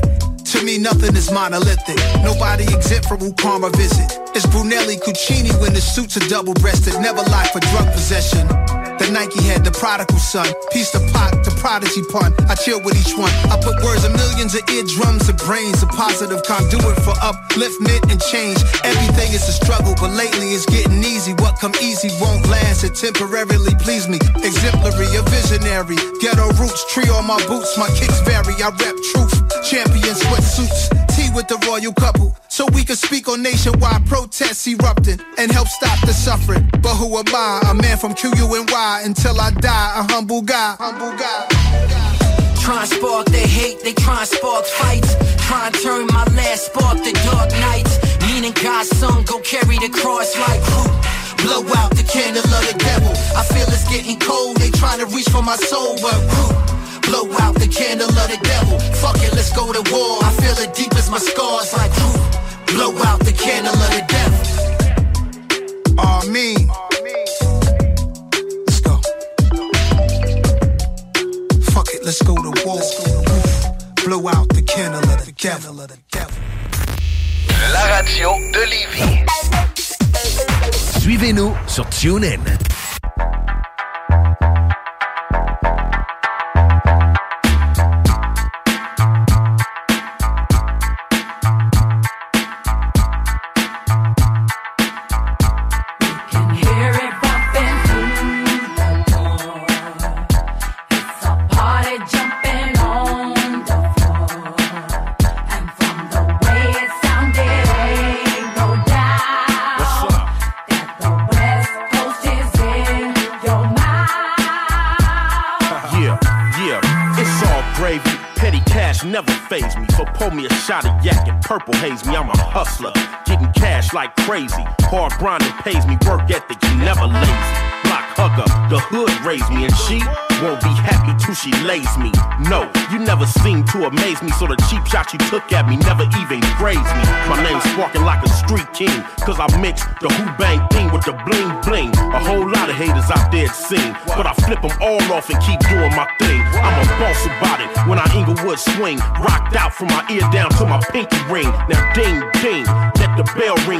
Speaker 58: To me, nothing is monolithic. Nobody exempt from who karma visit. It's Brunelli Cucini when the suits are double breasted. Never lie for drug possession. The Nike head, the prodigal son. Piece the pot, the prodigy pun. I chill with each one. I put words in millions of eardrums and brains. A positive conduit for upliftment and change. Everything is a struggle, but lately it's getting easy. What come easy won't last. It temporarily please me. Exemplary, a visionary. Ghetto roots, tree on my boots. My kicks vary. I rep truth. Champion sweatsuits. Tea with the royal couple. So we can speak on nationwide protests erupting and help stop the suffering. But who am I? A man from QUNY until I die. A humble guy. Humble guy.
Speaker 51: Try and spark their hate, they try and spark fights. Try and turn my last spark to dark nights. Meaning God's son go carry the cross like who? Blow out the candle of the devil. I feel it's getting cold, they trying to reach for my soul, but who? Blow out the candle of the devil. Fuck it, let's go to war. I feel it deep as my scars like who? Blow out the candle of the devil.
Speaker 58: Amen. Let's go. Fuck it, let's go to war. Blow out the candle of the devil.
Speaker 59: La radio de Lévis.
Speaker 43: Suivez-nous sur TuneIn.
Speaker 60: Purple haze me. I'm a hustler, like crazy. Hard grinding pays me, work ethic, you never lazy. Block hugger, the hood raised me, and she won't be happy till she lays me. No, you never seem to amaze me, so the cheap shot you took at me never even grazed me. My name's sparking like a street king, cause I mix the who bang thing with the bling bling. A whole lot of haters out there it seem, but I flip them all off and keep doing my thing. I'm a boss about it when I Inglewood swing, rocked out from my ear down to my pinky ring. Now ding ding, let the bell ring,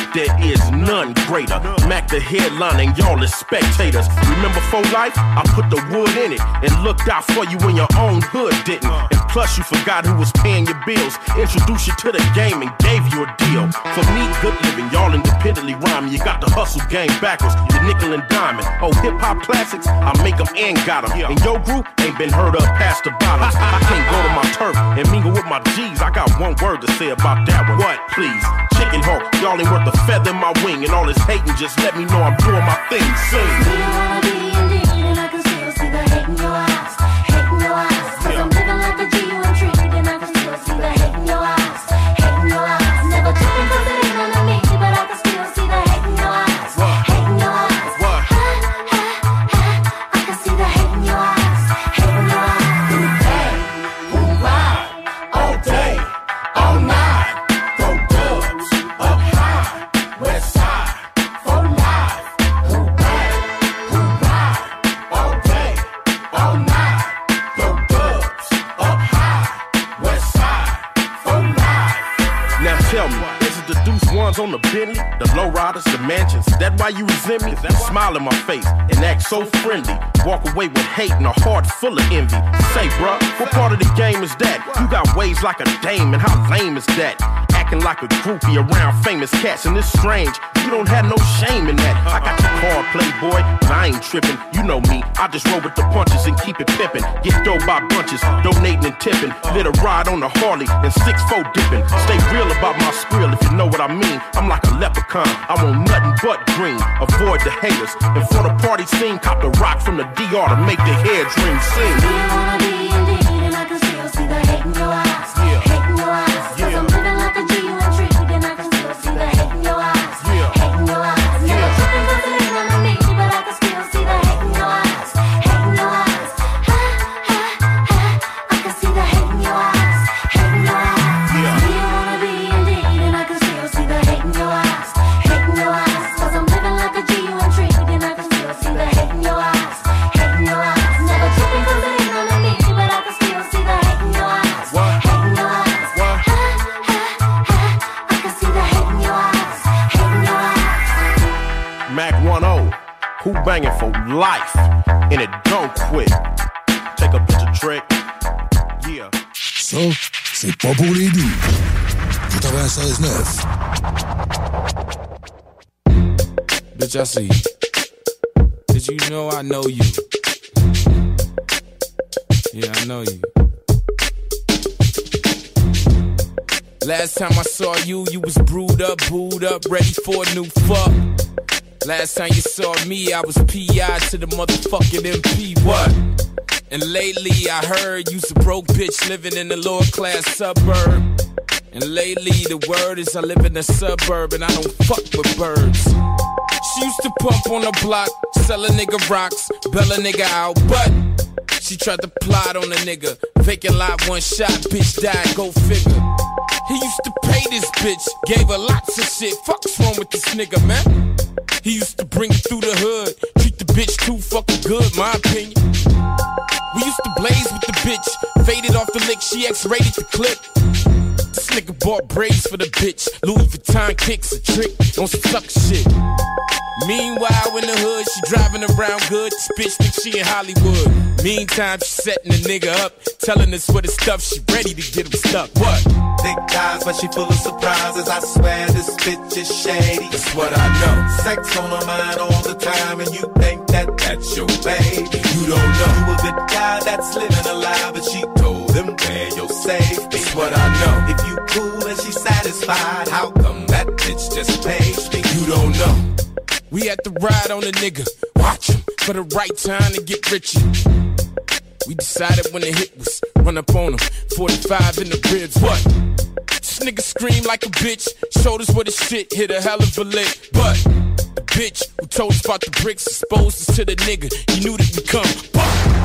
Speaker 61: there is none greater. Mac the headline and y'all is spectators. Remember for life? I put the wood in it and looked out for you when your own hood didn't. And plus you forgot who was paying your bills. Introduced you to the game and gave you a deal. For me, good living, y'all independently rhyming. You got the hustle game backwards, the nickel and diamond. Oh, hip hop classics, I make them and got them. And your group ain't been heard of past the bottom. I can't go to my turf and mingle with my G's. I got one word to say about that one. What, please? Chicken hawk, y'all ain't worth a feather in my wing. And all this hating, just let me know I'm doing my thing. Sing. Why you resent me? Smile in my face and act so friendly. Walk away with hate and a heart full of envy. Say, bruh, what part of the game is that? You got ways like a dame, and how lame is that? Like a groupie around famous cats, and it's strange. You don't have no shame in that. I got your card, playboy, but I ain't tripping. You know me, I just roll with the punches and keep it pimping. Get dough by bunches, donating and tipping. Lit a ride on a Harley and six four dipping. Stay real about my skrill if you know what I mean. I'm like a leprechaun, I want nothing but green. Avoid the haters, and for the party scene, cop the rock from the DR to make the hair dream sing. Mac banging for life, and it don't quit. Take a picture trick. Yeah.
Speaker 62: Ça, c'est pas pour les doux. 96.9.
Speaker 56: Bitch, I see. Did you know I know you? Yeah, I know you. Last time I saw you, you was brewed up, booed up, ready for a new fuck. Last time you saw me, I was PI to the motherfucking MP. What? And lately I heard you's a broke bitch living in a lower class suburb. And lately the word is I live in a suburb and I don't fuck with birds. She used to pump on the block, sell a nigga rocks, bail a nigga out, but she tried to plot on a nigga. Vacant lot, one shot, bitch died, go figure. He used to pay this bitch, gave her lots of shit. Fuck's wrong with this nigga, man? He used to bring it through the hood, treat the bitch too fucking good, my opinion. We used to blaze with the bitch, faded off the lick, she X-rated the clip. This nigga bought braids for the bitch, Louis Vuitton kicks a trick on some suck shit. Meanwhile, in the hood, she driving around good. This bitch think she in Hollywood. Meantime, she setting the nigga up, telling us what the stuff she ready to get him stuck. What?
Speaker 19: Thick thighs, but she full of surprises. I swear this bitch is shady.
Speaker 56: That's what I know.
Speaker 19: Sex on her mind all the time, and you think that that's your baby.
Speaker 56: You don't know.
Speaker 19: You a good guy that's living a lie, but she told him where your safe.
Speaker 56: That's what I know.
Speaker 19: If you cool and she satisfied, how come that bitch just paid me?
Speaker 56: You don't know. We had to ride on a nigga, watch him for the right time to get richer. We decided when the hit was run up on him, 45 in the ribs. What? This nigga screamed like a bitch, shoulders what his shit hit a hell of a lick. But the bitch who told us about the bricks exposed us to the nigga. He knew that we come.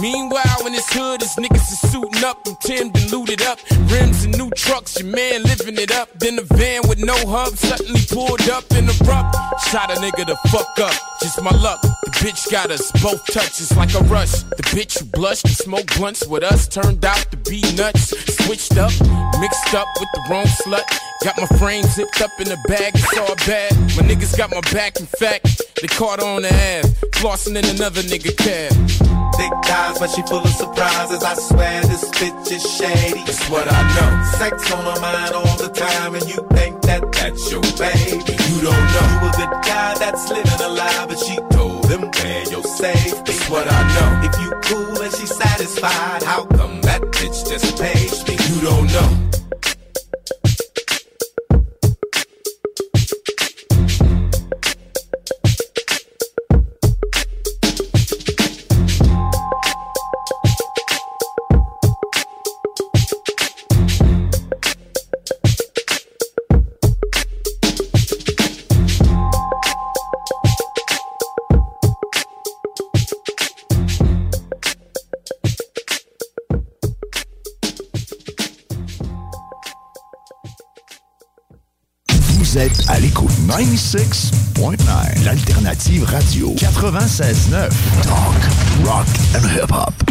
Speaker 56: Meanwhile, in this hood, his niggas is suiting up and timmed and looted up. Rims and new trucks, your man living it up. Then a van with no hub suddenly pulled up in the rough. Shot a nigga the fuck up, just my luck. The bitch got us both touches like a rush. The bitch who blushed and smoked blunts with us turned out to be nuts. Switched up, mixed up with the wrong slut. Got my frame zipped up in the bag, it's all bad. My niggas got my back, in fact, they caught on the ass. Flossing in another nigga cab.
Speaker 63: Thick thighs, but she full of surprises. I swear this bitch is shady.
Speaker 56: That's what I know.
Speaker 63: Sex on her mind all the time, and you think that that's your baby.
Speaker 56: You don't know.
Speaker 63: You a good guy that's living a lie, but she told him where your safe.
Speaker 56: That's what I know.
Speaker 63: If you cool and she satisfied, how come that bitch just pays me?
Speaker 56: You don't know.
Speaker 13: 96.9, l'alternative radio 96.9. Talk, rock and hip-hop.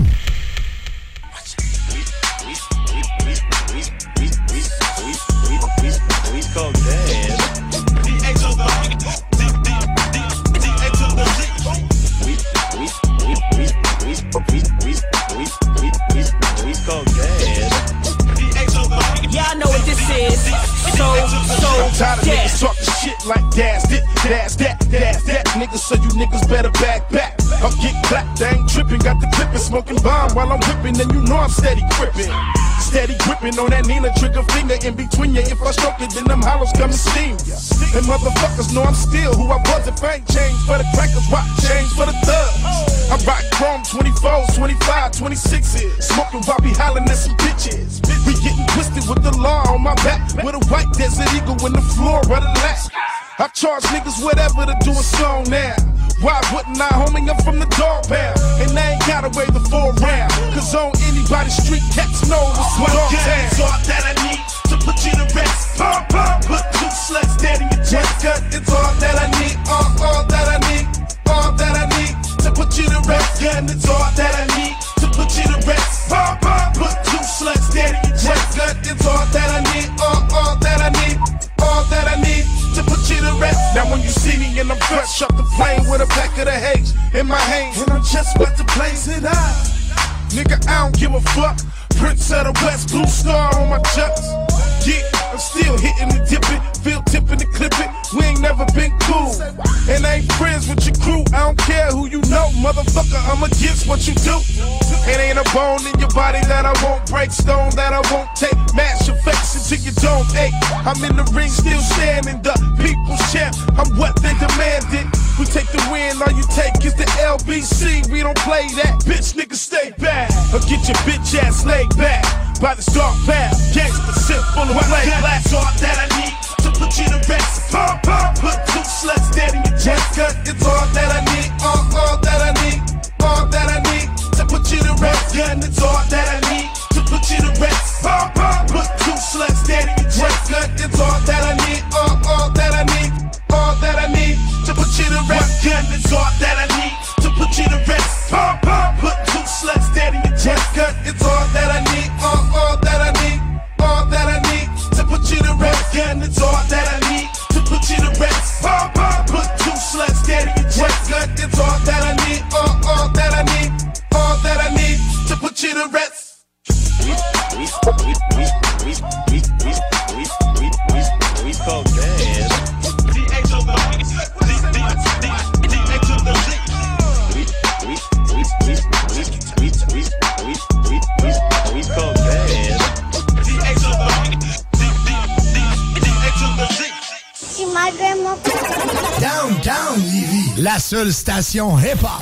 Speaker 51: So, so,
Speaker 19: I'm tired of
Speaker 51: yeah.
Speaker 19: niggas talking shit like that's it, that's that, that's that. Niggas, so you niggas better back back. I'll get clapped, I ain't tripping. Got the clipping, smoking bomb while I'm whipping, and you know I'm steady gripping. Steady gripping on that Nina trigger finger in between ya. If I stroke it, then them hollows come and steam ya. And motherfuckers know I'm still who I was if I ain't changed for the crackers, rock change for the thugs. I rock chrome 24s, 25, 26s. Smoking while be hollering at some bitches. We getting twisted with the law on my back. With a white desert eagle in the floor of the lap. I charge niggas whatever to do a song now. Why wouldn't I, homie? I'm from the dog pound. And I ain't gotta wait the four round. Cause on anybody's street, cats know what's
Speaker 63: One
Speaker 19: dog town.
Speaker 63: all that I need to put you to rest. Pump, pump, put two slugs dead in your chest.
Speaker 19: gun is all that I need, all, all that I need, all that I need to put you to rest.
Speaker 63: Gun is all that I need to put you to rest. Pump, pump, put two slugs dead in your chest.
Speaker 19: Gun is all that I need, all, all Now when you see me and I'm fresh off the plane with a pack of the haze in my hands, and I'm just about to blaze it out. Nigga, I don't give a fuck. Prince of the West, blue star on my chucks. Yeah, I'm still hitting the dipping, feel tipping the clipping. We ain't never been cool. And I ain't friends with your crew. I don't care who you know, motherfucker. I'm against what you do. It ain't a bone in your body that I won't break, stone that I won't take. Mash your face until you don't ache. I'm in the ring, still standing, the people's champ. I'm what they demanded. We take the win, all you take is the LBC. We don't play that, bitch. Niggas stay back or get your bitch ass laid back by the dark path. Gangsta sip full of play.
Speaker 63: That's all
Speaker 64: station hip-hop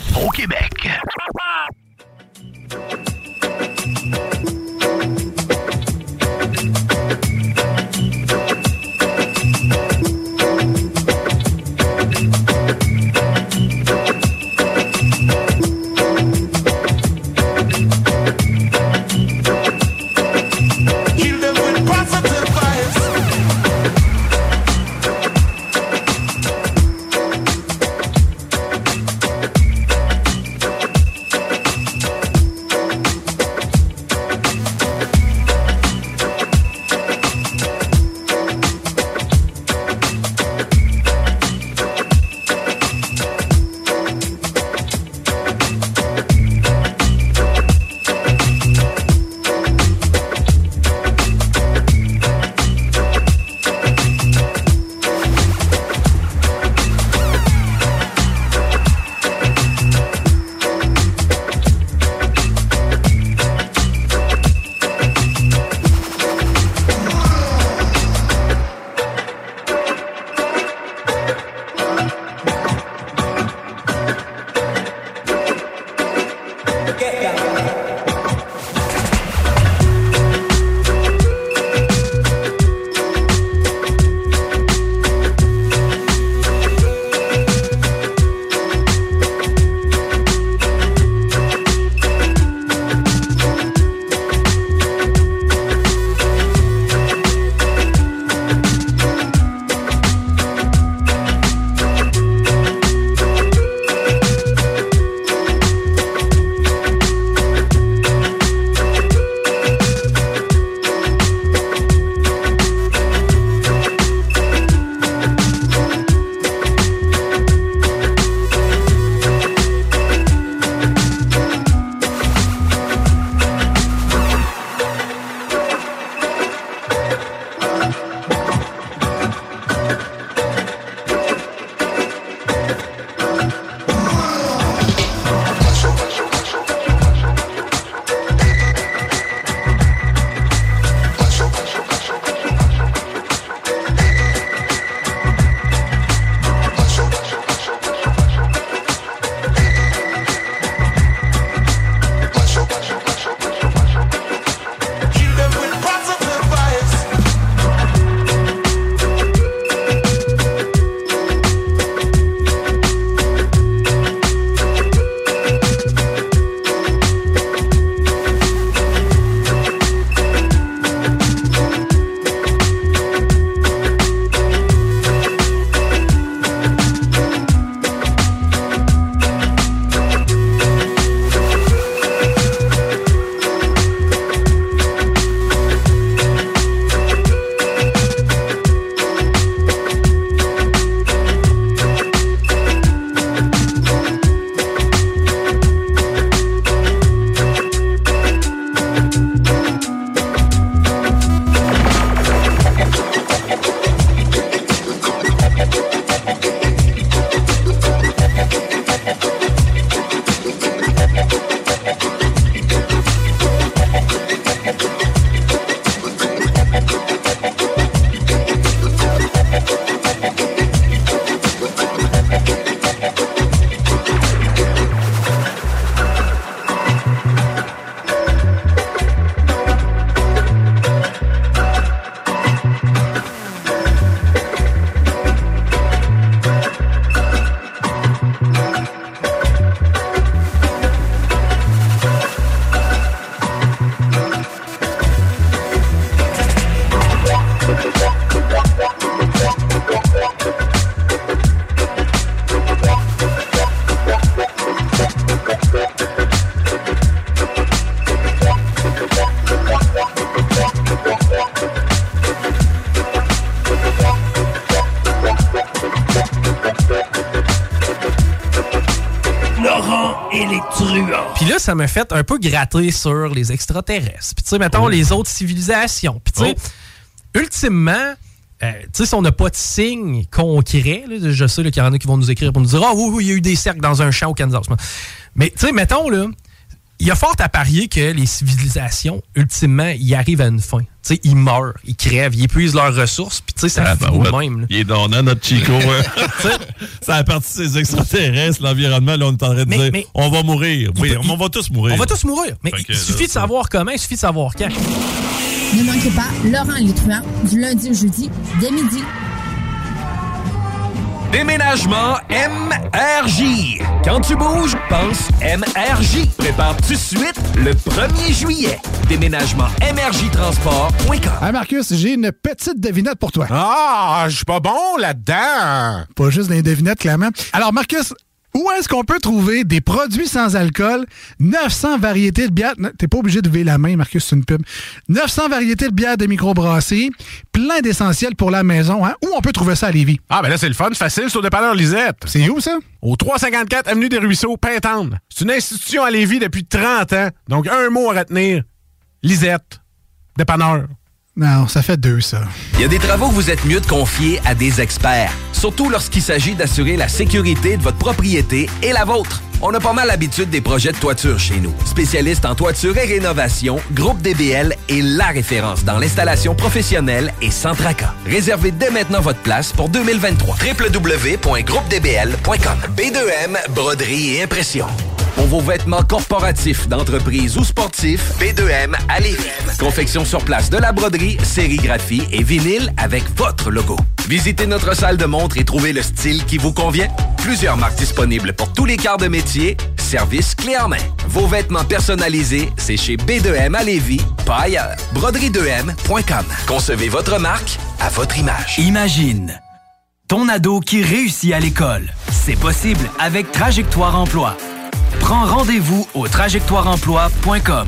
Speaker 56: ça m'a fait un peu gratter sur les extraterrestres. Puis, tu sais, mettons, les autres civilisations. Puis, tu sais, ultimement, euh, tu sais, si on n'a pas de signe concret, là, je sais qu'il y en a qui vont nous écrire pour nous dire Ah oui, oui, il y a eu des cercles dans un champ au Kansas. Mais, tu sais, mettons, là, il y a fort à parier que les civilisations, ultimement, ils arrivent à une fin. Tu sais, ils meurent, ils crèvent, ils épuisent leurs ressources, puis tu sais, ça Ah,
Speaker 10: ben
Speaker 56: ben
Speaker 10: ouais.
Speaker 56: même. là.
Speaker 10: Il est donnant, notre Chico. hein. ça a parti de ces extraterrestres, l'environnement. Là, on est en train de
Speaker 56: Mais-
Speaker 10: dire
Speaker 56: mais-
Speaker 10: on va mourir. Oui, on va tous mourir.
Speaker 56: On va tous mourir. Mais il
Speaker 10: que,
Speaker 56: suffit de savoir comment, il suffit de savoir quand.
Speaker 65: Ne manquez pas Laurent Létruant du lundi au jeudi dès midi.
Speaker 66: Déménagement MRJ. Quand tu bouges, pense MRJ. Prépare tout de suite le 1er juillet. Déménagement MRJ Transport.com.
Speaker 67: Hey Marcus, j'ai une petite devinette pour toi.
Speaker 68: Ah, je suis pas bon là-dedans.
Speaker 67: Pas juste des devinettes, clairement. Alors, Marcus, où est-ce qu'on peut trouver des produits sans alcool, 900 variétés de bières... T'es pas obligé de lever la main, Marcus, c'est une pub. 900 variétés de bières de microbrasserie, plein d'essentiels pour la maison. Hein? Où on peut trouver ça à Lévis?
Speaker 68: Ah, ben là, c'est le fun, facile, c'est au dépanneur Lisette.
Speaker 67: C'est où, ça?
Speaker 68: Au 354 Avenue des Ruisseaux, Pintante. C'est une institution à Lévis depuis 30 ans. Donc, un mot à retenir. Lisette. Dépanneur.
Speaker 67: Non, ça fait deux, ça.
Speaker 66: Il y a des travaux que vous êtes mieux de confier à des experts, surtout lorsqu'il s'agit d'assurer la sécurité de votre propriété et la vôtre. On a pas mal l'habitude des projets de toiture chez nous. Spécialiste en toiture et rénovation, Groupe DBL est la référence dans l'installation professionnelle et sans tracas. Réservez dès maintenant votre place pour 2023. www.groupedbl.com B2M, broderie et impression. Pour vos vêtements corporatifs, d'entreprise ou sportifs, B2M à Lévis. Confection sur place de la broderie, sérigraphie et vinyle avec votre logo. Visitez notre salle de montre et trouvez le style qui vous convient. Plusieurs marques disponibles pour tous les quarts de métier. Service clé en main. Vos vêtements personnalisés, c'est chez B2M à Lévis, pas ailleurs. Broderie2M.com. Concevez votre marque à votre image.
Speaker 69: Imagine ton ado qui réussit à l'école. C'est possible avec Trajectoire Emploi. Prends rendez-vous au trajectoireemploi.com.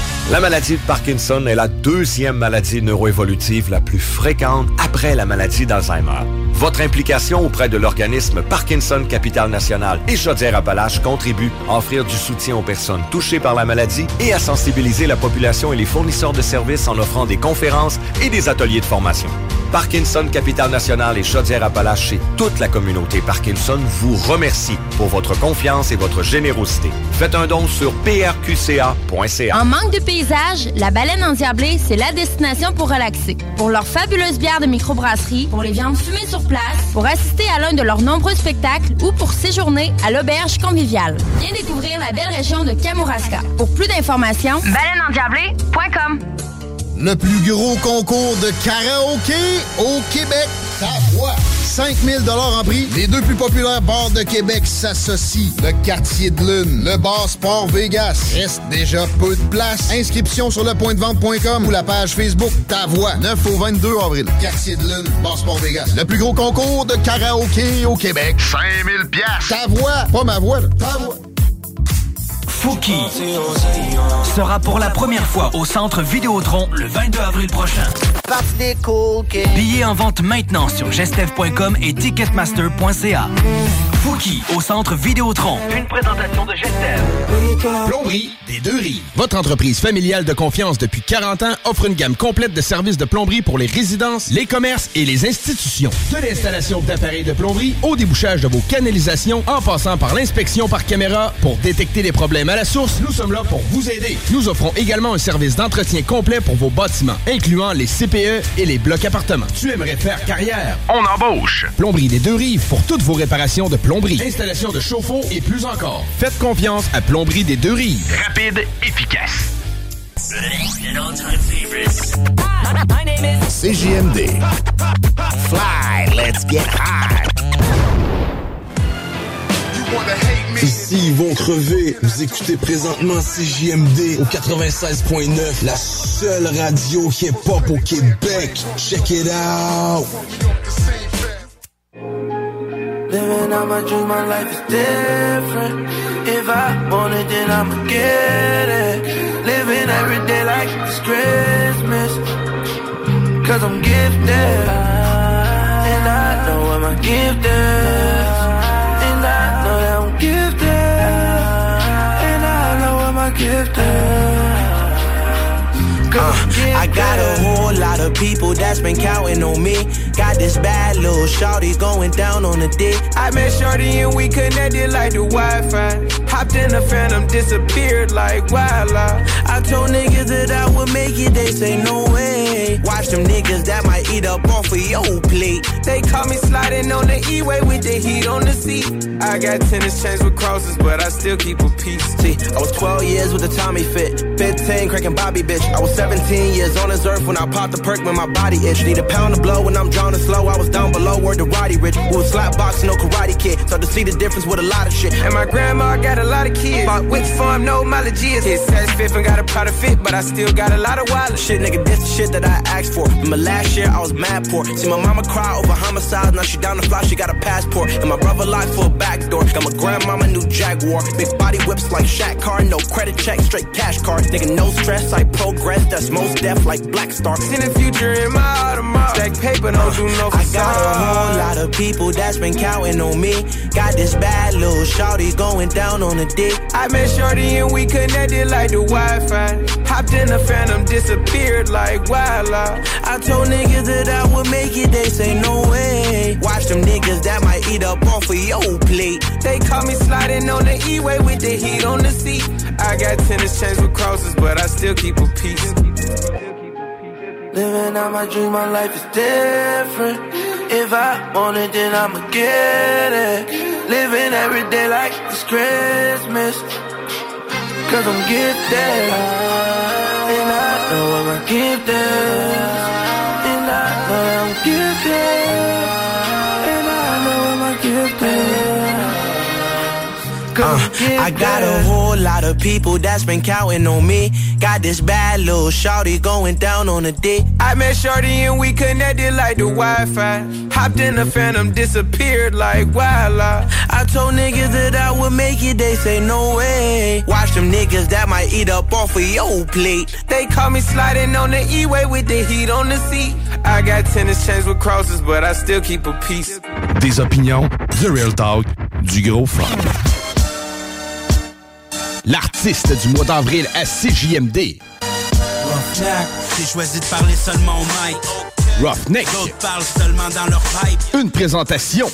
Speaker 70: La maladie de Parkinson est la deuxième maladie neuroévolutive la plus fréquente après la maladie d'Alzheimer. Votre implication auprès de l'organisme Parkinson Capital National et Chaudière-Appalaches contribue à offrir du soutien aux personnes touchées par la maladie et à sensibiliser la population et les fournisseurs de services en offrant des conférences et des ateliers de formation. Parkinson Capital National et Chaudière-Appalaches et toute la communauté Parkinson vous remercie pour votre confiance et votre générosité. Faites un don sur prqca.ca.
Speaker 50: paysage, la baleine endiablée, c'est la destination pour relaxer. Pour leurs fabuleuses bières de microbrasserie, pour les viandes fumées sur place, pour assister à l'un de leurs nombreux spectacles ou pour séjourner à l'auberge conviviale. Viens découvrir la belle région de Kamouraska. Pour plus d'informations, baleineendiablée.com
Speaker 10: Le plus gros concours de karaoké au Québec. Ta voix. 5000 en prix. Les deux plus populaires bars de Québec s'associent. Le Quartier de Lune, le bar Sport Vegas. Reste déjà peu de place. Inscription sur le point de vente.com ou la page Facebook Ta Voix. 9 au 22 avril. Quartier de Lune, bar Sport Vegas. Le plus gros concours de karaoké au Québec. 5000 pièces. Ta voix, pas ma voix, là. ta voix.
Speaker 69: Fouki sera pour la première fois au centre Vidéotron le 22 avril prochain. Billets en vente maintenant sur gestev.com et ticketmaster.ca. Fouki au centre Vidéotron.
Speaker 71: Une présentation de Gestev.
Speaker 22: Plomberie des deux rives. Votre entreprise familiale de confiance depuis 40 ans offre une gamme complète de services de plomberie pour les résidences, les commerces et les institutions. De l'installation d'appareils de plomberie au débouchage de vos canalisations en passant par l'inspection par caméra pour détecter les problèmes à la source, nous sommes là pour vous aider. Nous offrons également un service d'entretien complet pour vos bâtiments, incluant les CPE et les blocs appartements. Tu aimerais faire carrière?
Speaker 71: On embauche.
Speaker 22: Plomberie des deux rives pour toutes vos réparations de plomberie, installation de chauffe-eau et plus encore. Faites confiance à Plomberie des deux rives.
Speaker 71: Rapide, efficace.
Speaker 13: CJMD. Fly, let's get high.
Speaker 63: Ici ils vont crever. Vous écoutez présentement CJMD au 96.9, la seule radio hip-hop au Québec. Check it out.
Speaker 3: Living out my dreams, my life is different. If I want it, then I'ma get it. Living every day like it's Christmas. Cause I'm gifted. And I know what my gift know what my gift is.
Speaker 25: Uh, I got a whole lot of people that's been counting on me. Got this bad little shorty going down on the dick.
Speaker 72: I met Shorty and we connected like the Wi-Fi. Hopped in the phantom, disappeared like wildlife.
Speaker 25: I told niggas that I would make it, they say no way. Watch them niggas that might eat up off of your plate.
Speaker 72: They caught me sliding on the E-way with the heat on the seat. I got tennis chains with crosses, but I still keep a piece.
Speaker 25: See, I was 12 years with a Tommy fit, 15 cranking Bobby bitch. I was 17 years on this earth when I popped the perk when my body itch. Need a pound of blow when I'm drowning slow. I was down below where the Roddy rich. We was slap boxing, no karate kid. So to see the difference with a lot of shit.
Speaker 72: And my grandma got a lot of kids. Bought which farm, no mileage is. Says fifth and got a proud of fit, but I still got a lot of wallet.
Speaker 25: Shit, nigga, this the shit that I asked for. Remember last year I was mad poor. See my mama cry over homicides. Now she down the fly, she got a passport. And my brother lied for a back door. Got my grandmama new Jaguar. Big body whips like Shaq car. No credit check, straight cash card. Nigga, no stress, I progress. That's most deaf like Black Star.
Speaker 72: Seen the future in my Audemars. Stack paper, don't do no facade.
Speaker 25: I got a whole lot of people that's been counting on me. Got this bad little shawty going down on the dick.
Speaker 72: I met Shorty and we connected like the Wi-Fi. Hopped in the phantom, disappeared like wildlife.
Speaker 25: I told niggas that I would make it, they say no way. Watch them niggas that might eat up off of your plate.
Speaker 72: They caught me sliding on the E-way with the heat on the seat. I got tennis chains with crosses, but I still keep a piece.
Speaker 3: Living out my dream, my life is different. If I want it, then I'ma get it. Living every day like it's Christmas. Cause I'm gifted. And I know what my gift is. And I know I'm gifted. And I know what my gift is.
Speaker 25: I got a whole lot of people that's been counting on me. Got this bad little shawty going down on the dick.
Speaker 72: I met Shorty and we connected like the Wi-Fi. Hopped in the phantom, disappeared like wildlife.
Speaker 25: I told niggas that I would make it, they say no way. Watch them niggas that might eat up off of your plate.
Speaker 72: They caught me sliding on the E-way with the heat on the seat. I got tennis chains with crosses, but I still keep a piece.
Speaker 13: Des opinions, du real talk, du gros fun.
Speaker 22: L'artiste du mois d'avril à CJMD.
Speaker 29: Roughneck, j'ai choisi de parler seulement au mic.
Speaker 22: Roughneck.
Speaker 29: D'autres parlent seulement dans leur pipe.
Speaker 22: Une présentation.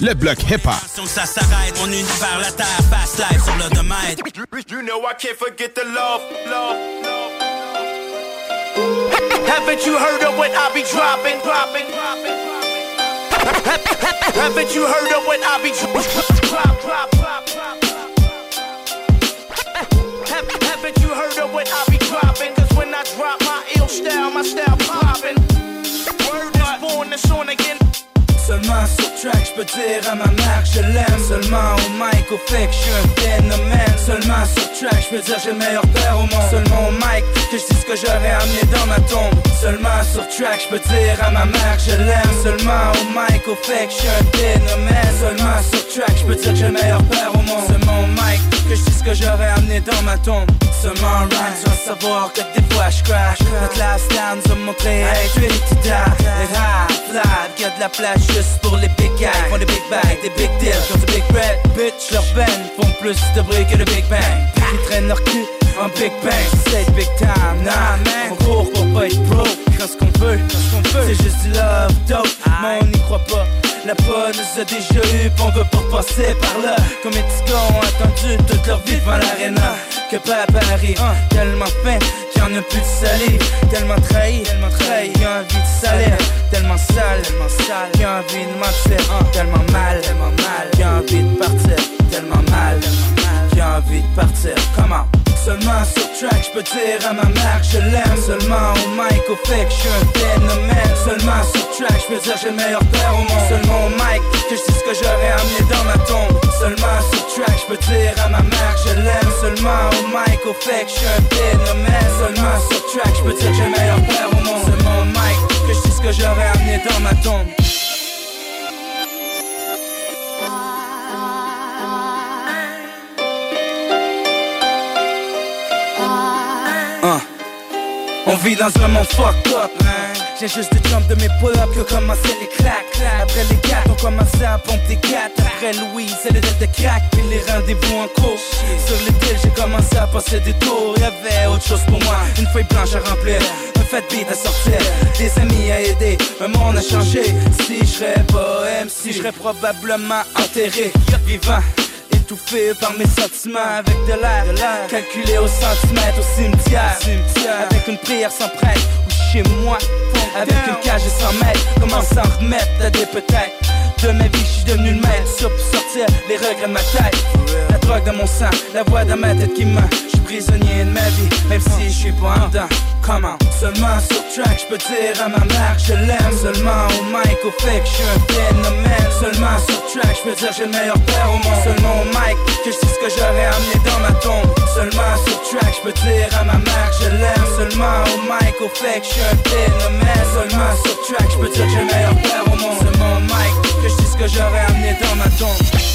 Speaker 22: Le bloc hip-hop.
Speaker 29: Ça s'arrête, mon univers, la terre, fast life sur le domaine.
Speaker 73: You know I can't forget the love, love, love. Haven't you heard of what I be dropping, dropping, dropping? Haven't you heard of what I be dropping, drop, drop, drop? Haven't you heard of what I be dropping? Cause when I drop my ill style, my style popping. Word is born, it's on again.
Speaker 29: Seulement sur track, je peux dire à ma mère que je l'aime. Seulement au mic, au fait que je suis un phénomène. Seulement sur track, je peux dire j'ai le meilleur père au monde. Seulement au mic, que je dis ce que j'aurais amené dans ma tombe. Seulement sur track, je peux dire à ma mère que je l'aime. Seulement au mic, au fait que je suis un phénomène. Seulement sur track, je peux dire j'ai le meilleur père au monde. Seulement au mic, que je dis ce que j'aurais amené dans ma tombe. Seulement en rhyme, tu vas savoir que des fois je crash. Notre stand nous a montré être une petite dame. Les high, de la place juste pour les big guys. Font des big bags, des big deals, comme des big red. Bitch, leur band font plus de bruit que le big bang. Ils traînent leur cul en big bang. C'est big time, nah man. On court pour pas être pro. Quand ce qu'on veut, c'est juste du love, dope. Mais on n'y croit pas. La bonne nous a déjà eu, pis on veut pas passer par là. Comme les ont attendu toute leur vie devant l'aréna. Que papa arrive, tellement faim qu'il y en a plus de salive. Tellement trahi, tellement trahi, qu'il a envie de salir. Tellement sale, tellement sale, qu'il a envie de mentir. Tellement mal, tellement mal, qu'il a envie de partir. Tellement mal, tellement mal, a envie de partir. Comment? Seulement sur track, je peux dire à ma mère je l'aime. Seulement au mic, au fait je suis un phénomène. Seulement sur track, je peux dire j'ai le meilleur père au monde. Seulement au mic, que je ce que j'aurais amené dans ma tombe. Seulement sur track, je peux dire à ma mère je l'aime. Seulement au mic, au fait je suis un phénomène. Dans un up J'ai juste des jumps de mes pull-ups que commencé les claques. Après les quatre on commençait à pomper des quatre Après Louise c'est deals de Puis les rendez-vous en cours. Sur les deals j'ai commencé à passer des tours. Y'avait autre chose pour moi. Une feuille blanche à remplir Un fait beat à sortir. Des amis à aider Un monde a changé. Si je serais bohème Si je probablement enterré. Vivant étouffé par mes sentiments. Avec de l'air calculé au centimètre au cimetière, avec une prière sans prêtre ou chez moi. Avec une cage et 100 mètres. Comment s'en remettre à des peut-être? De ma vie je suis devenu le maître. Pour sortir les regrets de ma tête. La drogue dans mon sang la voix dans ma tête qui ment prisonnier de ma vie même si je suis pas en dedans. Comment seulement sur track je peux dire à ma mère je l'aime. Seulement au mic au fait que je suis un phénomène. Seulement sur track je peux dire j'ai le meilleur père au monde. Seulement au mic que je sais ce que j'aurais amené dans ma tombe. Seulement sur track je peux dire à ma mère je l'aime. Seulement au mic au fait que je suis un phénomène. Seulement sur track je peux dire j'ai le meilleur père au monde. Seulement au mic que je sais ce que j'aurais amené dans ma tombe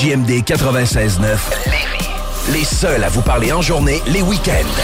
Speaker 74: CJMD 96.9. Les seuls à vous parler en journée, les week-ends.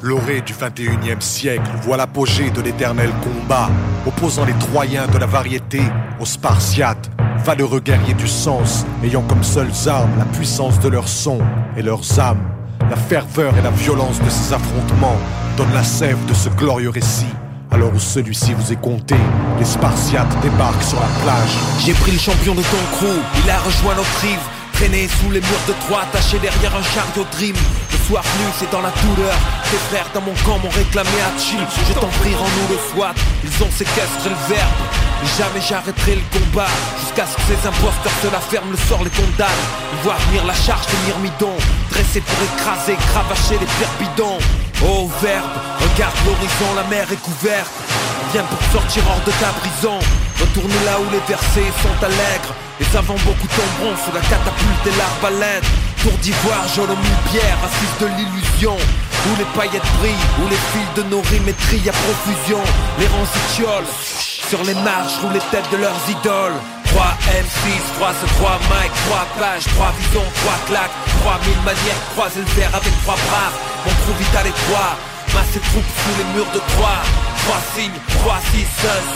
Speaker 75: L'orée du 21e siècle voit l'apogée de l'éternel combat, opposant les Troyens de la variété aux Spartiates, valeureux guerriers du sens, ayant comme seules armes la puissance de leur son et leurs âmes. La ferveur et la violence de ces affrontements donnent la sève de ce glorieux récit. Alors où celui-ci vous est compté, les Spartiates débarquent sur la plage.
Speaker 32: J'ai pris le champion de ton crew, il a rejoint notre rive. Traîné sous les murs de Troie, attaché derrière un chariot dream. Le soir venu, c'est dans la douleur. Tes frères dans mon camp m'ont réclamé à chill. Je t'en prie, rends-nous le SWAT. Ils ont séquestré le verbe. Mais jamais j'arrêterai le combat. Jusqu'à ce que ces imposteurs de la ferme, le sort les condamne. Ils voient venir la charge de Myrmidon. Dressé pour écraser, cravacher les pierres bidons. Oh verbe, regarde l'horizon, la mer est couverte. Viens pour sortir hors de ta prison. Retourne là où les versets sont allègres. Les savants beaucoup tomberont sous la catapulte et l'arbalète. Tour d'ivoire, Pierre, assise de l'illusion. Où les paillettes brillent, où les fils de nos rimes à profusion. Les rangs. Sur les marches roulent les têtes de leurs idoles. 3 M6, 3 ce 3 mic, 3 pages, 3 visions, 3 claques, 3000 manières, croiser le verre avec 3 bras. Mon trou vital et 3, masse troupes sous les murs de Troie. 3 signes, 3 6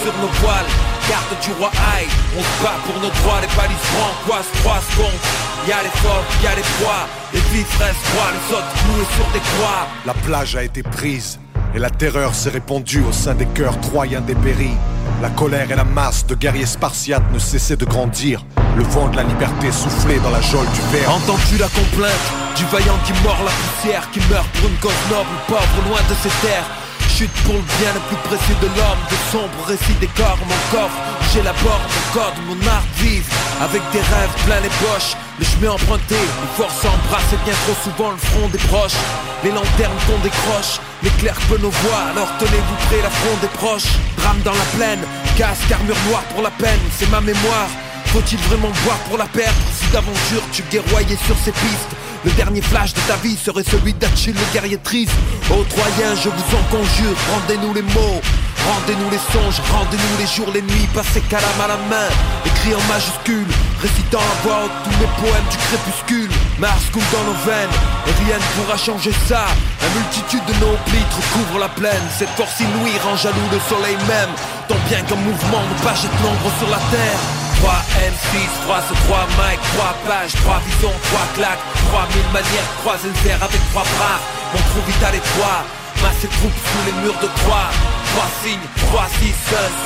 Speaker 32: sur nos voiles. Garde du roi Aïe, on se bat pour nos droits, les balises francoises, 3 secondes. Y'a les forts, y'a les froids, les vies restent froids, les autres cloués sur des croix.
Speaker 75: La plage a été prise et la terreur s'est répandue au sein des cœurs troyens dépéris. La colère et la masse de guerriers spartiates ne cessaient de grandir. Le vent de la liberté soufflait dans la geôle du verre.
Speaker 32: Entends-tu la complainte du vaillant qui mord la poussière, qui meurt pour une cause noble, pauvre loin de ses terres? Chute pour le bien le plus précieux de l'homme De sombres récits décorent mon coffre J'élabore mon code, mon art vive Avec des rêves plein les poches Le chemin emprunté, une force embrasse bien trop souvent le front des proches. Les lanternes qu'on décroche L'éclair peut nos voix, alors tenez-vous prêts, la fronde des proches Drame dans la plaine, casque, armure noire pour la peine C'est ma mémoire. Faut-il vraiment boire pour la perdre? Si d'aventure tu guerroyais sur ces pistes Le dernier flash de ta vie serait celui d'Achille le guerrier triste Ô Troyens je vous en conjure, rendez-nous les mots Rendez-nous les songes, rendez-nous les jours, les nuits passés calame à la main. Écrit en majuscule, récitant à voix haute tous les poèmes du crépuscule. Mars coule dans nos veines, et rien ne pourra changer ça. La multitude de nos plitres couvre la plaine. Cette force inouïe rend jaloux le soleil même. Tant bien qu'un mouvement nous pas jette l'ombre sur la terre 3 M6, 3 ce 3 mic, 3 pages, 3 visions, 3 claques 3000 manières, croiser le verre avec 3 bras. Mon trou vital est 3 Masse et troupes sous les murs de 3 3 signes, 3 6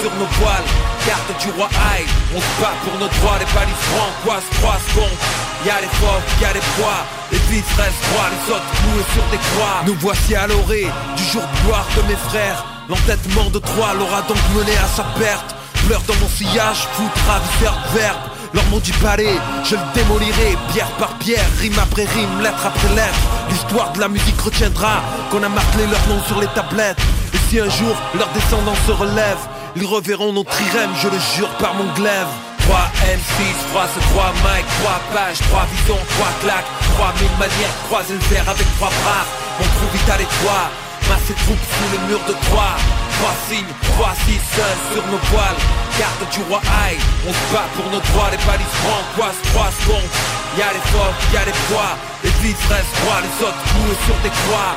Speaker 32: sur nos voiles. Garde du roi Aïe, on se bat pour nos droits. Les balises francoises, 3 secondes Y'a les forts, y'a les proies Les vies restent droits, les autres cloués sur des croix. Nous voici à l'orée du jour de gloire de mes frères. L'entêtement de Troie l'aura donc mené à sa perte Pleure dans mon sillage, fou, ravisseur de verbe. Leur mot du palais, je le démolirai Pierre par pierre, rime après rime, lettre après lettre. L'histoire de la musique retiendra Qu'on a marqué leur nom sur les tablettes. Et si un jour leurs descendants se relèvent Ils reverront notre irème, je le jure par mon glaive. 3 M6, 3 ce 3 mic, 3 pages, 3 visions, 3 claques 3000 manières croiser le verre avec 3 bras. Mon trou vital et toi Masse troupes sous le mur de Troie Trois six seuls sur nos poils Garde du roi Aïe, on se bat pour nos droits. Les balises quoi, trois secondes. Y'a les forts, y'a les poids Les vices restent droits, les autres coulent sur des croix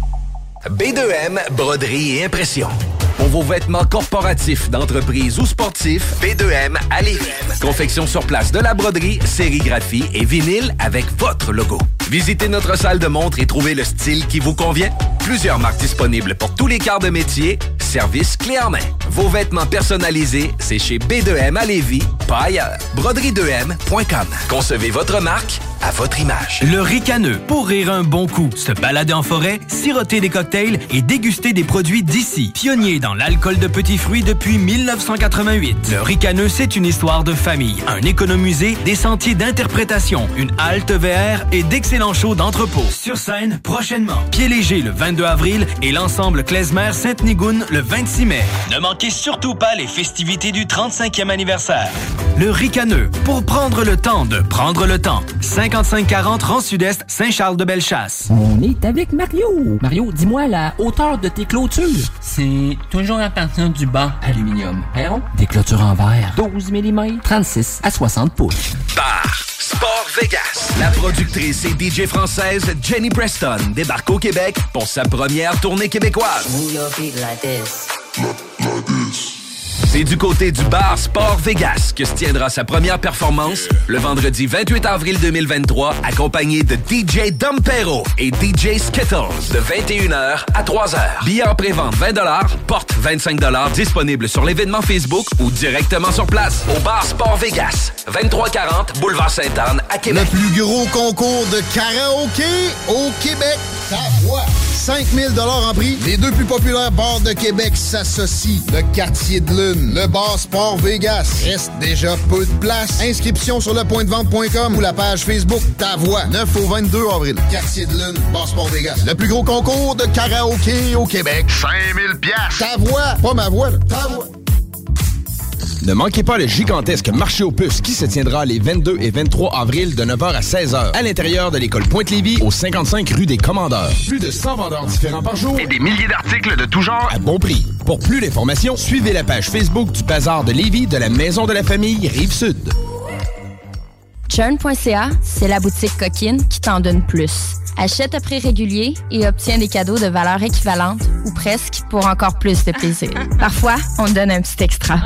Speaker 35: B2M, broderie et impression. Pour vos vêtements corporatifs, d'entreprise ou sportifs, B2M à Lévis. Confection sur place de la broderie, sérigraphie et vinyle avec votre logo. Visitez notre salle de montre et trouvez le style qui vous convient. Plusieurs marques disponibles pour tous les quarts de métier. Service clé en main. Vos vêtements personnalisés, c'est chez B2M à Lévis, pas ailleurs. Broderie2M.com. Concevez votre marque à votre image.
Speaker 76: Le ricaneux, pour rire un bon coup, se balader en forêt, siroter des cocktails et déguster des produits d'ici. Pionnier dans l'alcool de petits fruits depuis 1988. Le ricaneux, c'est une histoire de famille, un économusée, des sentiers d'interprétation, une halte VR et d'excellents shows d'entrepôt. Sur scène, prochainement. Pied léger le 22 avril et l'ensemble Klezmer Sainte-Nigoune le 26 mai. Ne manquez surtout pas les festivités du 35e anniversaire. Le ricaneux, pour prendre le temps de prendre le temps. 5540 rang sud-est, Saint-Charles-de-Bellechasse.
Speaker 77: On est avec Mario. Mario, dis-moi la hauteur de tes clôtures? C'est toujours à partir du bas aluminium. Hein? Des clôtures en verre. 12 mm, 36 à 60 pouces.
Speaker 35: Bar Sport Vegas. La productrice et DJ française Jenny Preston débarque au Québec pour sa première tournée québécoise. C'est du côté du bar Sport Vegas que se tiendra sa première performance le vendredi 28 avril 2023, accompagné de DJ Dompero et DJ Skittles de 21h à 3h. Billets en pré-vente 20 porte 25 disponible sur l'événement Facebook ou directement sur place au bar Sport Vegas, 2340 Boulevard Sainte-Anne à Québec.
Speaker 10: Le plus gros concours de karaoké au Québec. Ta voix. 5000 en prix. Les deux plus populaires bars de Québec s'associent. Le Quartier de Lune, le bar Sport Vegas. Reste déjà peu de place. Inscription sur lepointdevente.com ou la page Facebook Ta Voix. 9 au 22 avril. Quartier de Lune, bar Sport Vegas. Le plus gros concours de karaoké au Québec. 5000 pièces. Ta voix, pas ma voix, là. ta voix.
Speaker 22: Ne manquez pas le gigantesque marché aux puces qui se tiendra les 22 et 23 avril de 9h à 16h à l'intérieur de l'école Pointe-Lévis au 55 rue des Commandeurs. Plus de 100 vendeurs différents par jour
Speaker 78: Et des milliers d'articles de tout genre.
Speaker 22: à bon prix. Pour plus d'informations, suivez la page Facebook du Bazar de Lévis de la Maison de la Famille Rive-Sud.
Speaker 50: Churn.ca, c'est la boutique coquine qui t'en donne plus. Achète à prix régulier et obtiens des cadeaux de valeur équivalente ou presque pour encore plus de plaisir. Parfois, on te donne un petit extra.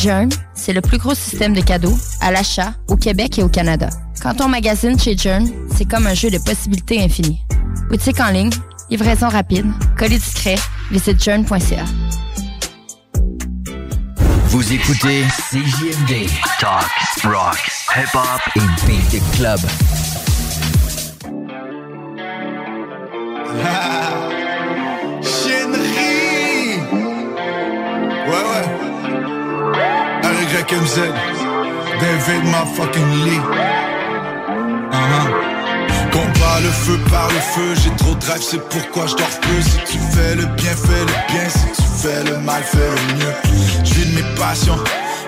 Speaker 50: Journ, c'est le plus gros système de cadeaux à l'achat au Québec et au Canada. Quand on magasine chez Journ, c'est comme un jeu de possibilités infinies. Boutique en ligne, livraison rapide, colis discret, visite journ.ca.
Speaker 78: Vous écoutez CJMD. Talk, rock, hip-hop et beat club.
Speaker 79: RYMZ. David Lee. Combat le feu par le feu, j'ai trop de drive, c'est pourquoi je dors peu. Si tu fais le bien, fais le bien. Si tu fais le mal, fais le mieux. Je vis mes passions,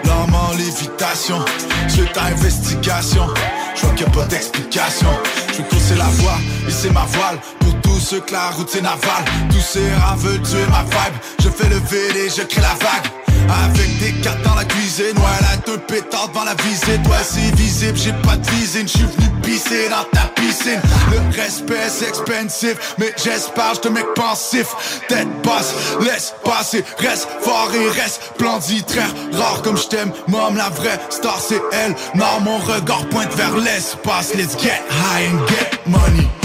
Speaker 79: l'arme en lévitation. Je ta investigation, je vois qu'il n'y a pas d'explication. Je courser la voie, c'est ma voile. Pour tous ceux que la route c'est naval. Tous ces rats veulent tuer ma vibe. Je fais le VD, je crée la vague. Avec des cartes dans la cuisine, ouais, la deux pétards devant la visite, ouais, c'est visible, j'ai pas de visine, je suis venu pisser dans ta piscine. Le respect c'est expensive, mais j'espère, je te mec pensif. Tête basse, laisse passer, reste fort et reste splendide, très rare comme je t'aime. Mom, la vraie star c'est elle. Non, mon regard pointe vers l'espace, let's get high and get money.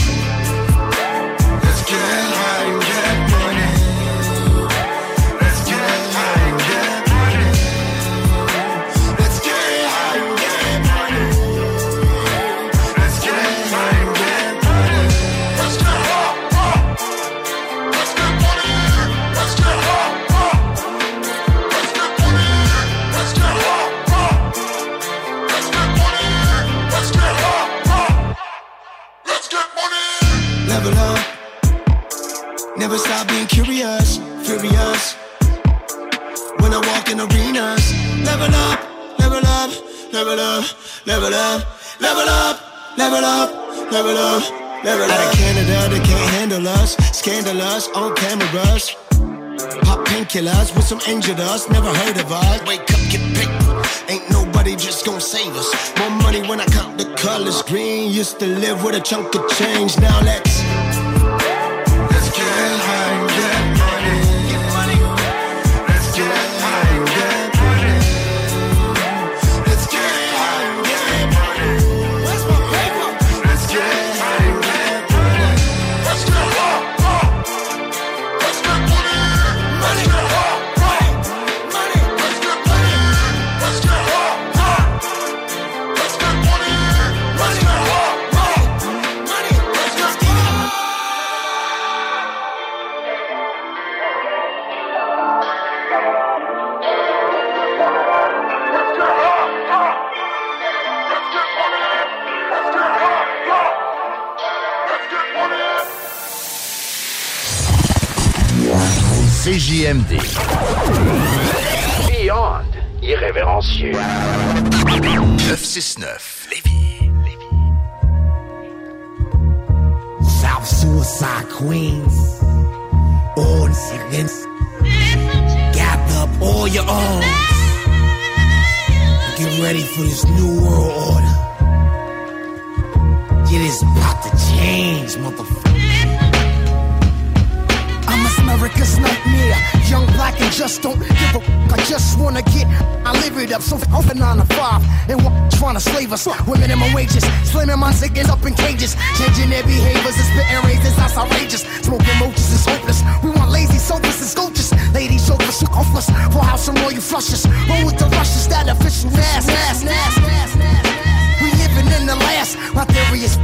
Speaker 21: Stop being curious, furious. When I walk in arenas, level up, level up, level up, level up, level up, level up, level up, level up. Out of Canada, they can't handle us, scandalous on cameras. Pop painkillers with some injured us, never heard of us. Wake up, get paper. Ain't nobody just gonna save us. More money when I count the colors. Green used to live with a chunk of change. Now let's
Speaker 13: CJMD.
Speaker 80: Beyond irrévérencieux.
Speaker 13: 969
Speaker 14: trying to slave us with minimum wages. Slamming my niggas up in cages, changing their behaviors and spitting razors. That's outrageous. Smoking roaches is hopeless. We want lazy soldiers and sculptures. Ladies you offless. For house and royal flushes. Roll with the rushes. That official ass. ass, ass, ass, ass. We living in the last. My theory is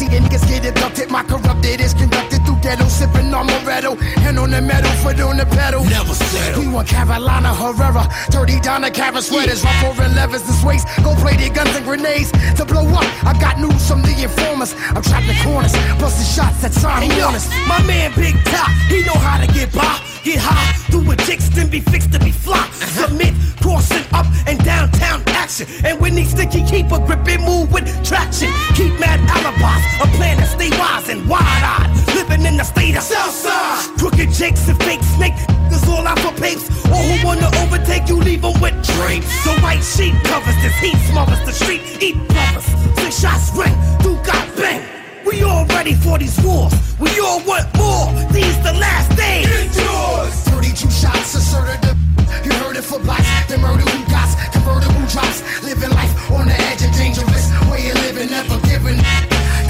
Speaker 14: sexy and niggas get abducted. My corrupted is conducted through ghetto, sipping on Moretto. Hand on the metal, foot on the pedal.
Speaker 21: Never settle.
Speaker 14: We want Carolina Herrera, 30 down the cabin sweaters, rough over levers and sways. Go play their guns and grenades to blow up. I got news from the informers. I'm trapped in corners, busting shots at time
Speaker 21: Hey,
Speaker 14: corners.
Speaker 21: my man Big Top, he know how to get by, get high, do a jigs, then be fixed to be fly. Uh-huh. Submit, crossing up and downtown action. And when he sticky, keep a grip and move with traction. Keep mad alibis, a plan to stay wise and wide-eyed. Living in the state of Southside. Crooked jakes and fake snake, niggas all out for papes. All who wanna overtake you, leave 'em with drapes. So white sheet covers this heat, smothers the street, eat brothers. Six shots ring, do got bang. We all ready for these wars. We all want more. These the last days. Yours.
Speaker 14: 32 shots asserted you heard it for blacks, they murder who got convertible drops, living life on the edge of dangerous way of living, never giving.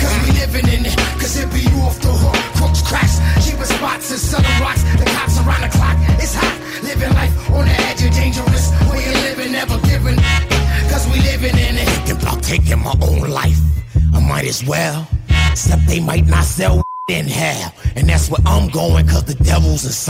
Speaker 14: Cause we living in it, cause it be you off the hook, crooks cracks, cheaper spots and southern rocks, the cops around the clock, it's hot, living life on the edge of dangerous way of living, never giving. Cause we living in it.
Speaker 21: Thinking about taking my own life. I might as well. Except they might not sell in hell. And that's where I'm going, cause the devil's inside.